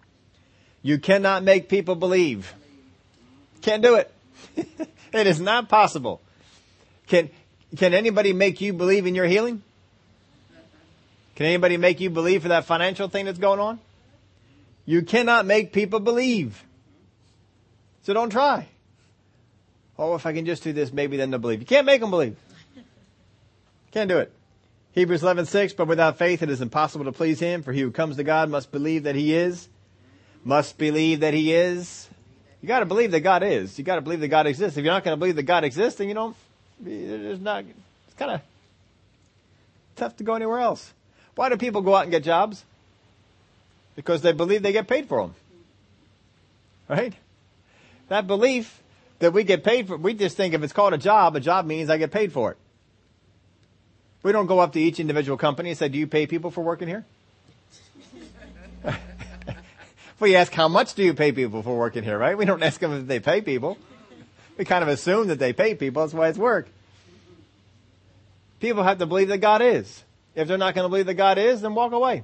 You cannot make people believe. Can't do it. it is not possible. Can, Can anybody make you believe in your healing? Can anybody make you believe for that financial thing that's going on? You cannot make people believe. So don't try. Oh, if I can just do this, maybe then they'll believe. You can't make them believe. Can't do it. Hebrews 11:6, but without faith it is impossible to please him, for he who comes to God must believe that he is, must believe that he is. You got to believe that God is. You got to believe that God exists. If you're not going to believe that God exists, then you don't. It's not. It's kind of tough to go anywhere else. Why do people go out and get jobs? Because they believe they get paid for them. Right? That belief that we get paid for, we just think if it's called a job, a job means I get paid for it. We don't go up to each individual company and say, do you pay people for working here? We ask how much do you pay people for working here, right? We don't ask them if they pay people. We kind of assume that they pay people. That's why it's work. People have to believe that God is. If they're not going to believe that God is, then walk away.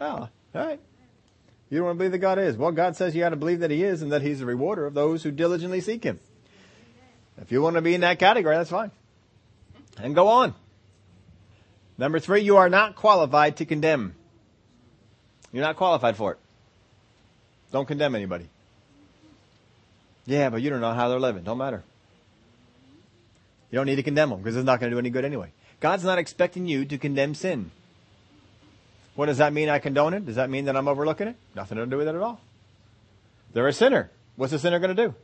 Oh, all right. You don't want to believe that God is. Well, God says you got to believe that He is and that He's the rewarder of those who diligently seek Him. If you want to be in that category, that's fine. And go on. Number three, you are not qualified to condemn. You're not qualified for it. Don't condemn anybody. Yeah, but you don't know how they're living. Don't matter. You don't need to condemn them because it's not going to do any good anyway. God's not expecting you to condemn sin. What does that mean I condone it? Does that mean that I'm overlooking it? Nothing to do with it at all. They're a sinner. What's a sinner going to do?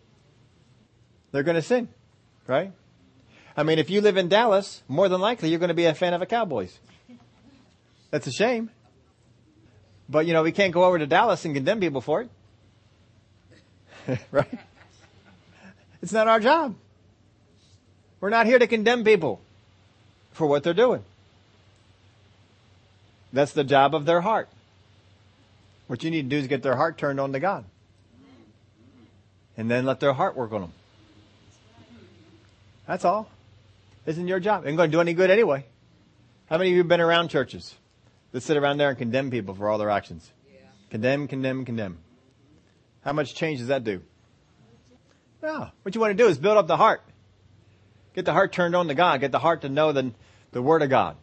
They're going to sin, right? I mean, if you live in Dallas, more than likely you're going to be a fan of the Cowboys. That's a shame. But, you know, we can't go over to Dallas and condemn people for it. right? It's not our job. We're not here to condemn people for what they're doing. That's the job of their heart. What you need to do is get their heart turned on to God. And then let their heart work on them. That's all. Isn't your job. It ain't going to do any good anyway. How many of you have been around churches that sit around there and condemn people for all their actions? Yeah. Condemn, condemn, condemn. How much change does that do? No. What you want to do is build up the heart. Get the heart turned on to God. Get the heart to know the, the Word of God.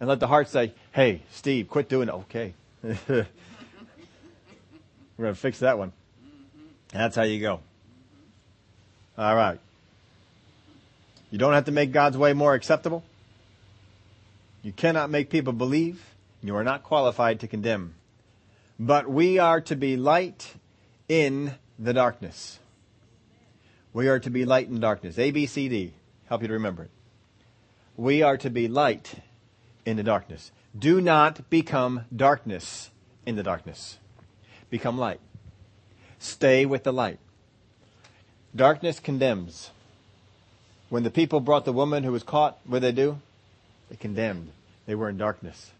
And let the heart say, hey, Steve, quit doing it. Okay. We're going to fix that one. That's how you go. All right. You don't have to make God's way more acceptable. You cannot make people believe. You are not qualified to condemn. But we are to be light in the darkness. We are to be light in darkness. A, B, C, D. Help you to remember it. We are to be light in the darkness. Do not become darkness in the darkness. Become light. Stay with the light. Darkness condemns. When the people brought the woman who was caught, what did they do? They condemned. They were in darkness.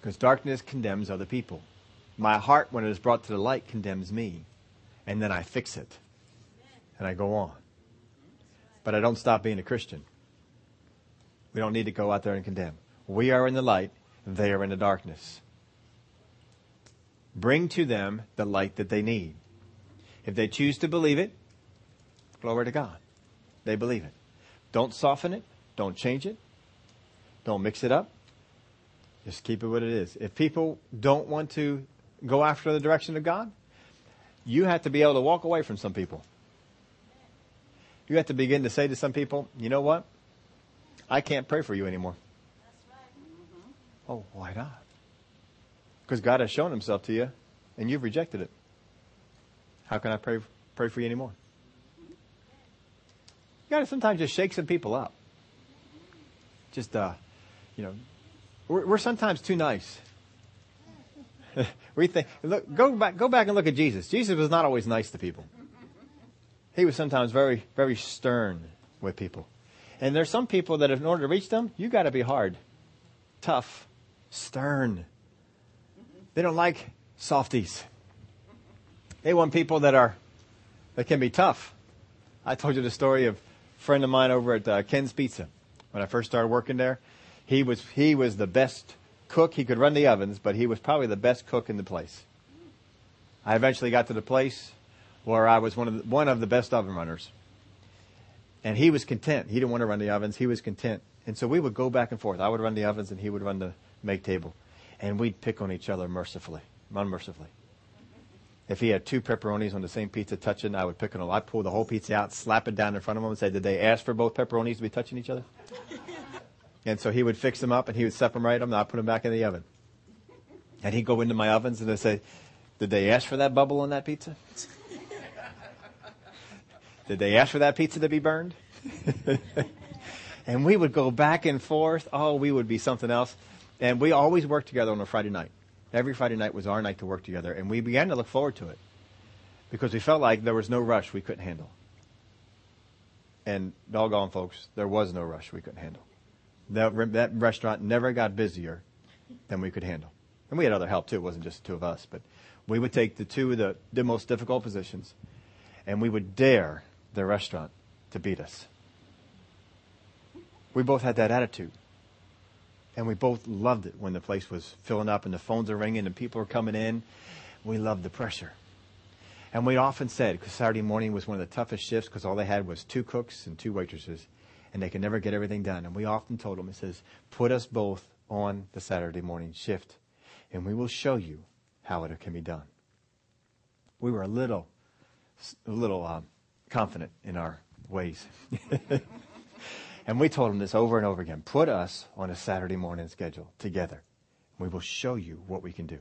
Because darkness condemns other people. My heart, when it is brought to the light, condemns me. And then I fix it. And I go on. But I don't stop being a Christian. We don't need to go out there and condemn. We are in the light, they are in the darkness. Bring to them the light that they need. If they choose to believe it, glory to God. They believe it. Don't soften it. Don't change it. Don't mix it up. Just keep it what it is. If people don't want to go after the direction of God, you have to be able to walk away from some people. You have to begin to say to some people, you know what? I can't pray for you anymore. Oh, why not? Because God has shown himself to you and you've rejected it. How can I pray, pray for you anymore? You gotta sometimes just shake some people up. Just, uh, you know, we're, we're sometimes too nice. we think, look, go back, go back and look at Jesus. Jesus was not always nice to people. He was sometimes very, very stern with people. And there's some people that in order to reach them, you gotta be hard, tough, stern. They don't like softies. They want people that are, that can be tough. I told you the story of a friend of mine over at uh, Ken's Pizza. When I first started working there, he was, he was the best cook. He could run the ovens, but he was probably the best cook in the place. I eventually got to the place where I was one of the, one of the best oven runners. And he was content. He didn't want to run the ovens. He was content. And so we would go back and forth. I would run the ovens and he would run the make table. And we'd pick on each other mercifully, unmercifully. If he had two pepperonis on the same pizza touching, I would pick on him. I'd pull the whole pizza out, slap it down in front of him and say, did they ask for both pepperonis to be touching each other? And so he would fix them up and he would separate them and I'd put them back in the oven. And he'd go into my ovens and they'd say, did they ask for that bubble on that pizza? did they ask for that pizza to be burned? and we would go back and forth. Oh, we would be something else. And we always worked together on a Friday night. Every Friday night was our night to work together. And we began to look forward to it because we felt like there was no rush we couldn't handle. And doggone folks, there was no rush we couldn't handle. That, that restaurant never got busier than we could handle. And we had other help too. It wasn't just the two of us, but we would take the two of the, the most difficult positions and we would dare the restaurant to beat us. We both had that attitude. And we both loved it when the place was filling up and the phones are ringing and people are coming in. We loved the pressure. And we often said, because Saturday morning was one of the toughest shifts because all they had was two cooks and two waitresses and they could never get everything done. And we often told them, it says, put us both on the Saturday morning shift and we will show you how it can be done. We were a little, a little um, confident in our ways. and we told them this over and over again. Put us on a Saturday morning schedule together. We will show you what we can do.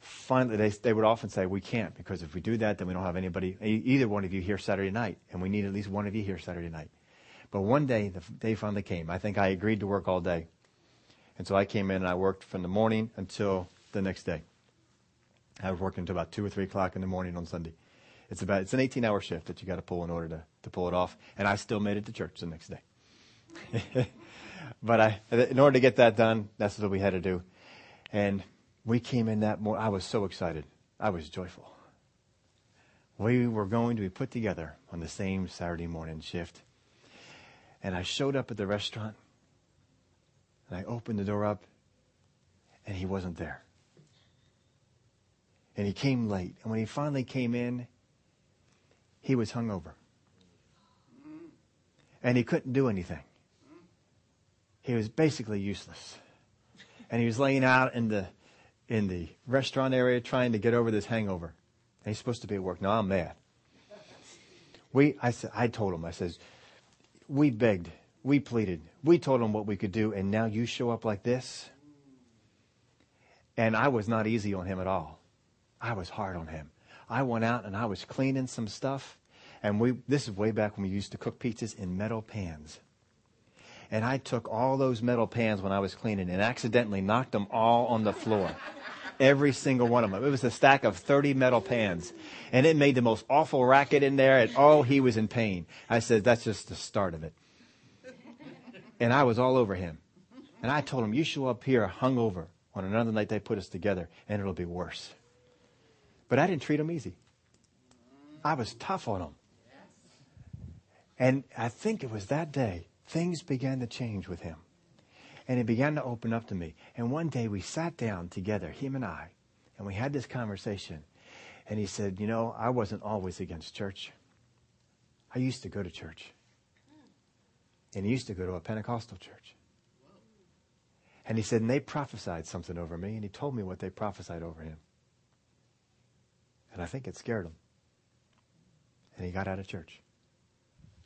Finally, they, they would often say, we can't because if we do that, then we don't have anybody, either one of you here Saturday night. And we need at least one of you here Saturday night. But one day, the day finally came. I think I agreed to work all day. And so I came in and I worked from the morning until the next day. I was working until about two or three o'clock in the morning on Sunday. It's about it's an 18 hour shift that you got to pull in order to, to pull it off. And I still made it to church the next day. but I, in order to get that done, that's what we had to do. And we came in that morning. I was so excited. I was joyful. We were going to be put together on the same Saturday morning shift. And I showed up at the restaurant and I opened the door up and he wasn't there. And he came late. And when he finally came in, he was hungover. And he couldn't do anything. He was basically useless. And he was laying out in the, in the restaurant area trying to get over this hangover. And he's supposed to be at work. Now I'm mad. We, I said, I told him, I says, we begged, we pleaded, we told him what we could do, and now you show up like this? And I was not easy on him at all. I was hard on him. I went out and I was cleaning some stuff. And we, this is way back when we used to cook pizzas in metal pans. And I took all those metal pans when I was cleaning and accidentally knocked them all on the floor. Every single one of them. It was a stack of 30 metal pans. And it made the most awful racket in there. And oh, he was in pain. I said, that's just the start of it. And I was all over him. And I told him, you show up here hungover on another night they put us together and it'll be worse. But I didn't treat him easy. I was tough on him. And I think it was that day things began to change with him. And he began to open up to me. And one day we sat down together, him and I, and we had this conversation. And he said, You know, I wasn't always against church. I used to go to church. And he used to go to a Pentecostal church. And he said, and they prophesied something over me, and he told me what they prophesied over him. And I think it scared him. And he got out of church.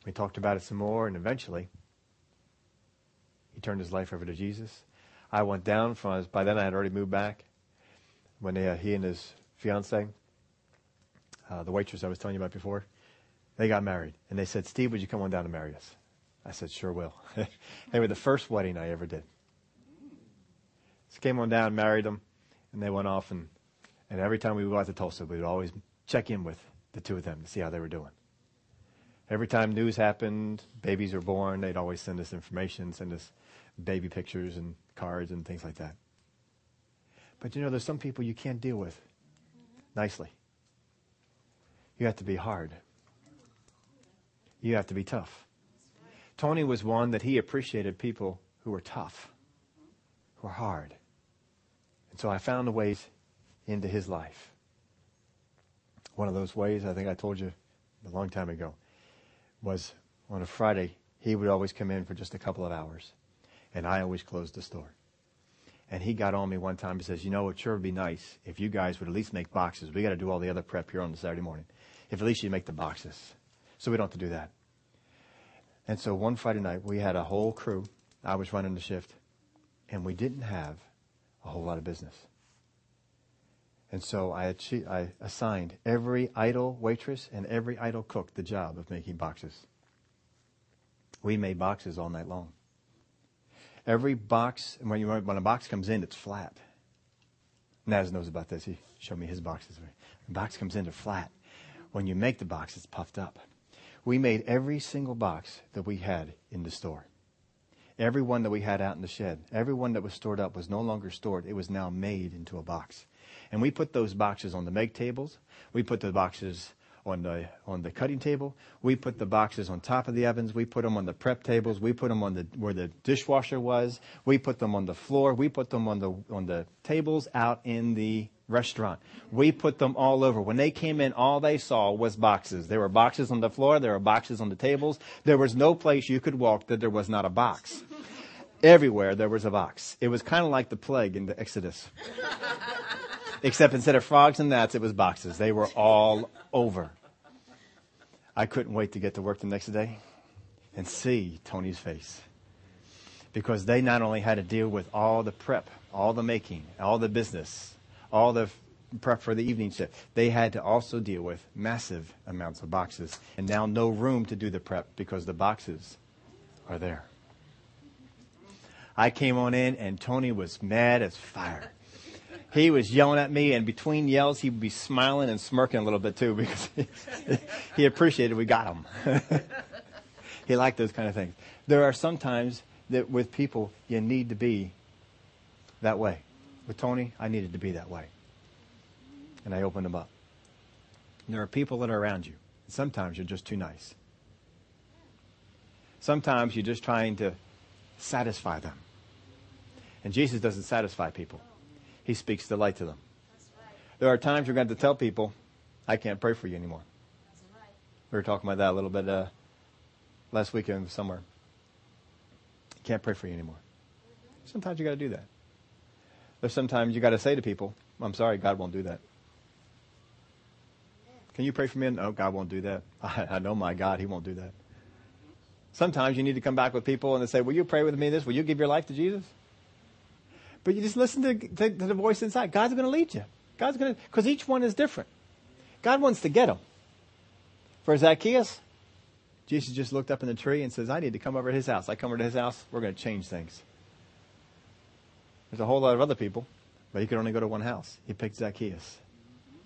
We talked about it some more, and eventually, he turned his life over to Jesus. I went down from, by then I had already moved back. When they, uh, he and his fiance, uh, the waitress I was telling you about before, they got married. And they said, Steve, would you come on down to marry us? I said, sure will. they were the first wedding I ever did. So came on down, married them, and they went off and and every time we would go out to Tulsa, we would always check in with the two of them to see how they were doing. Every time news happened, babies were born, they'd always send us information, send us baby pictures and cards and things like that. But you know, there's some people you can't deal with nicely. You have to be hard. You have to be tough. Tony was one that he appreciated people who were tough, who were hard. And so I found the ways into his life. One of those ways, I think I told you a long time ago. Was on a Friday, he would always come in for just a couple of hours, and I always closed the store. And he got on me one time. He says, "You know, it sure would be nice if you guys would at least make boxes. We got to do all the other prep here on the Saturday morning. If at least you make the boxes, so we don't have to do that." And so one Friday night, we had a whole crew. I was running the shift, and we didn't have a whole lot of business. And so I, achieved, I assigned every idle waitress and every idle cook the job of making boxes. We made boxes all night long. Every box, when, you, when a box comes in, it's flat. Naz knows about this. He showed me his boxes. The box comes in, they're flat. When you make the box, it's puffed up. We made every single box that we had in the store. Every one that we had out in the shed, every one that was stored up was no longer stored. It was now made into a box. And we put those boxes on the make tables. We put the boxes on the on the cutting table. We put the boxes on top of the ovens. We put them on the prep tables. We put them on the where the dishwasher was. We put them on the floor. We put them on the on the tables out in the restaurant. We put them all over. When they came in, all they saw was boxes. There were boxes on the floor. There were boxes on the tables. There was no place you could walk that there was not a box. Everywhere there was a box. It was kind of like the plague in the Exodus. Except instead of frogs and gnats, it was boxes. They were all over. I couldn't wait to get to work the next day and see Tony's face. Because they not only had to deal with all the prep, all the making, all the business, all the prep for the evening shift. They had to also deal with massive amounts of boxes and now no room to do the prep because the boxes are there. I came on in and Tony was mad as fire. He was yelling at me and between yells he would be smiling and smirking a little bit too because he, he appreciated we got him. he liked those kind of things. There are some times that with people you need to be that way. With Tony, I needed to be that way. And I opened him up. And there are people that are around you. Sometimes you're just too nice. Sometimes you're just trying to satisfy them. And Jesus doesn't satisfy people. He speaks the light to them. There are times you're going to, have to tell people, I can't pray for you anymore. We were talking about that a little bit uh, last weekend somewhere. I can't pray for you anymore. Sometimes you got to do that. There's sometimes you got to say to people, I'm sorry, God won't do that. Can you pray for me? No, God won't do that. I, I know my God, He won't do that. Sometimes you need to come back with people and they say, Will you pray with me this? Will you give your life to Jesus? But you just listen to, to, to the voice inside. God's going to lead you. God's going to, because each one is different. God wants to get them. For Zacchaeus, Jesus just looked up in the tree and says, I need to come over to his house. I come over to his house, we're going to change things. There's a whole lot of other people, but he could only go to one house. He picked Zacchaeus.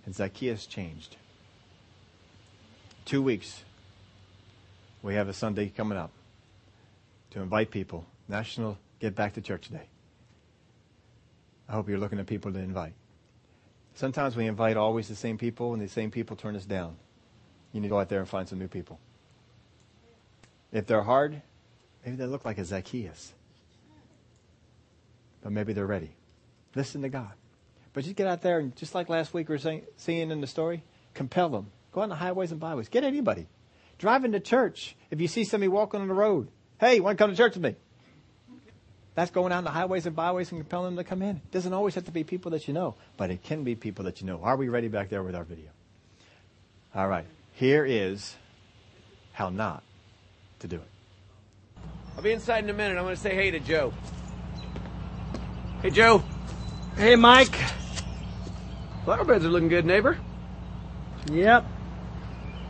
And Zacchaeus changed. Two weeks, we have a Sunday coming up to invite people. National Get Back to Church Day. I hope you're looking at people to invite. Sometimes we invite always the same people, and the same people turn us down. You need to go out there and find some new people. If they're hard, maybe they look like a Zacchaeus but maybe they're ready. Listen to God. But just get out there and just like last week we were saying, seeing in the story, compel them. Go on the highways and byways. Get anybody. Drive into church. If you see somebody walking on the road, hey, want to come to church with me? That's going out in the highways and byways and compelling them to come in. It doesn't always have to be people that you know, but it can be people that you know. Are we ready back there with our video? All right. Here is how not to do it. I'll be inside in a minute. I'm going to say hey to Joe. Hey, Joe. Hey, Mike. Flower beds are looking good, neighbor. Yep.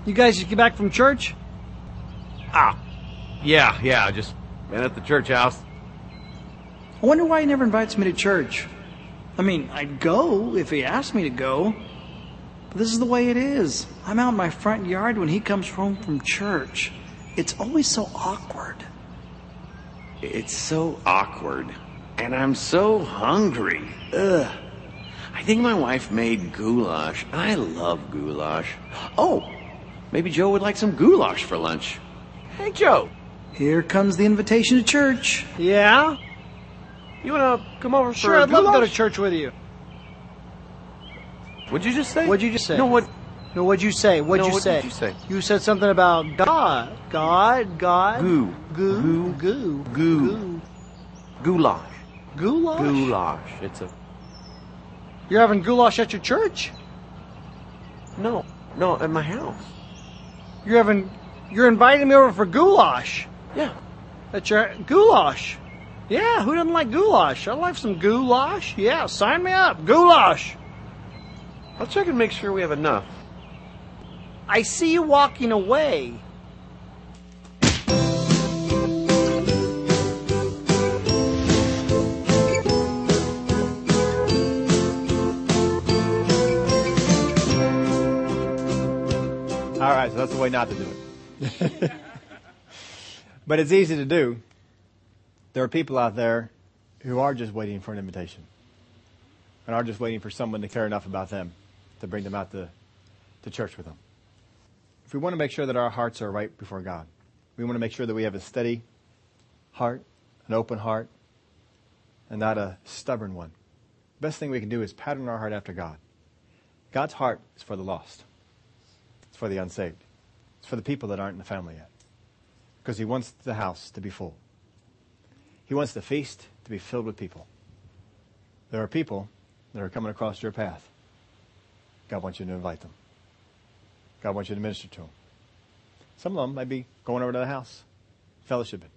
You guys just get back from church? Ah. Yeah, yeah, just been at the church house. I wonder why he never invites me to church. I mean, I'd go if he asked me to go. But this is the way it is. I'm out in my front yard when he comes home from church. It's always so awkward. It's so awkward. And I'm so hungry. Ugh. I think my wife made goulash. I love goulash. Oh, maybe Joe would like some goulash for lunch. Hey, Joe. Here comes the invitation to church. Yeah? You want to come over sure, for I'd love to go to church with you. What'd you just say? What'd you just say? No, what? No, what'd you say? What'd No, you what say? did you say? You said something about God. God, God. Goo. Goo. Goo. Goo. Goo. Goo. Goulash. Goulash? Goulash. It's a You're having goulash at your church? no, no, at my house. You're having, you're inviting me over for goulash. Yeah. At your goulash. Yeah, who doesn't like goulash? I like some goulash. Yeah, sign me up. Goulash. I'll check and make sure we have enough. I see you walking away. All right, so that's the way not to do it. but it's easy to do. There are people out there who are just waiting for an invitation and are just waiting for someone to care enough about them to bring them out to, to church with them. If we want to make sure that our hearts are right before God, we want to make sure that we have a steady heart, an open heart, and not a stubborn one. The best thing we can do is pattern our heart after God. God's heart is for the lost. It's for the unsaved. It's for the people that aren't in the family yet. Because he wants the house to be full. He wants the feast to be filled with people. There are people that are coming across your path. God wants you to invite them. God wants you to minister to them. Some of them might be going over to the house, fellowshipping,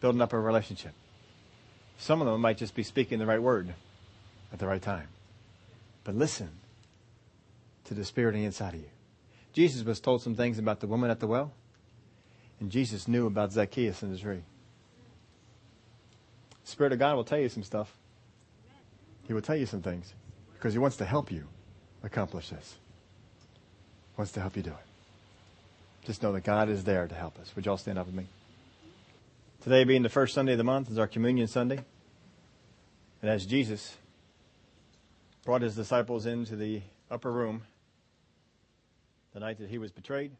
building up a relationship. Some of them might just be speaking the right word at the right time. But listen to the Spirit inside of you. Jesus was told some things about the woman at the well, and Jesus knew about Zacchaeus and his tree. Spirit of God will tell you some stuff. He will tell you some things because He wants to help you accomplish this. He wants to help you do it. Just know that God is there to help us. Would you all stand up with me? Today being the first Sunday of the month is our communion Sunday. And as Jesus brought his disciples into the upper room the night that he was betrayed,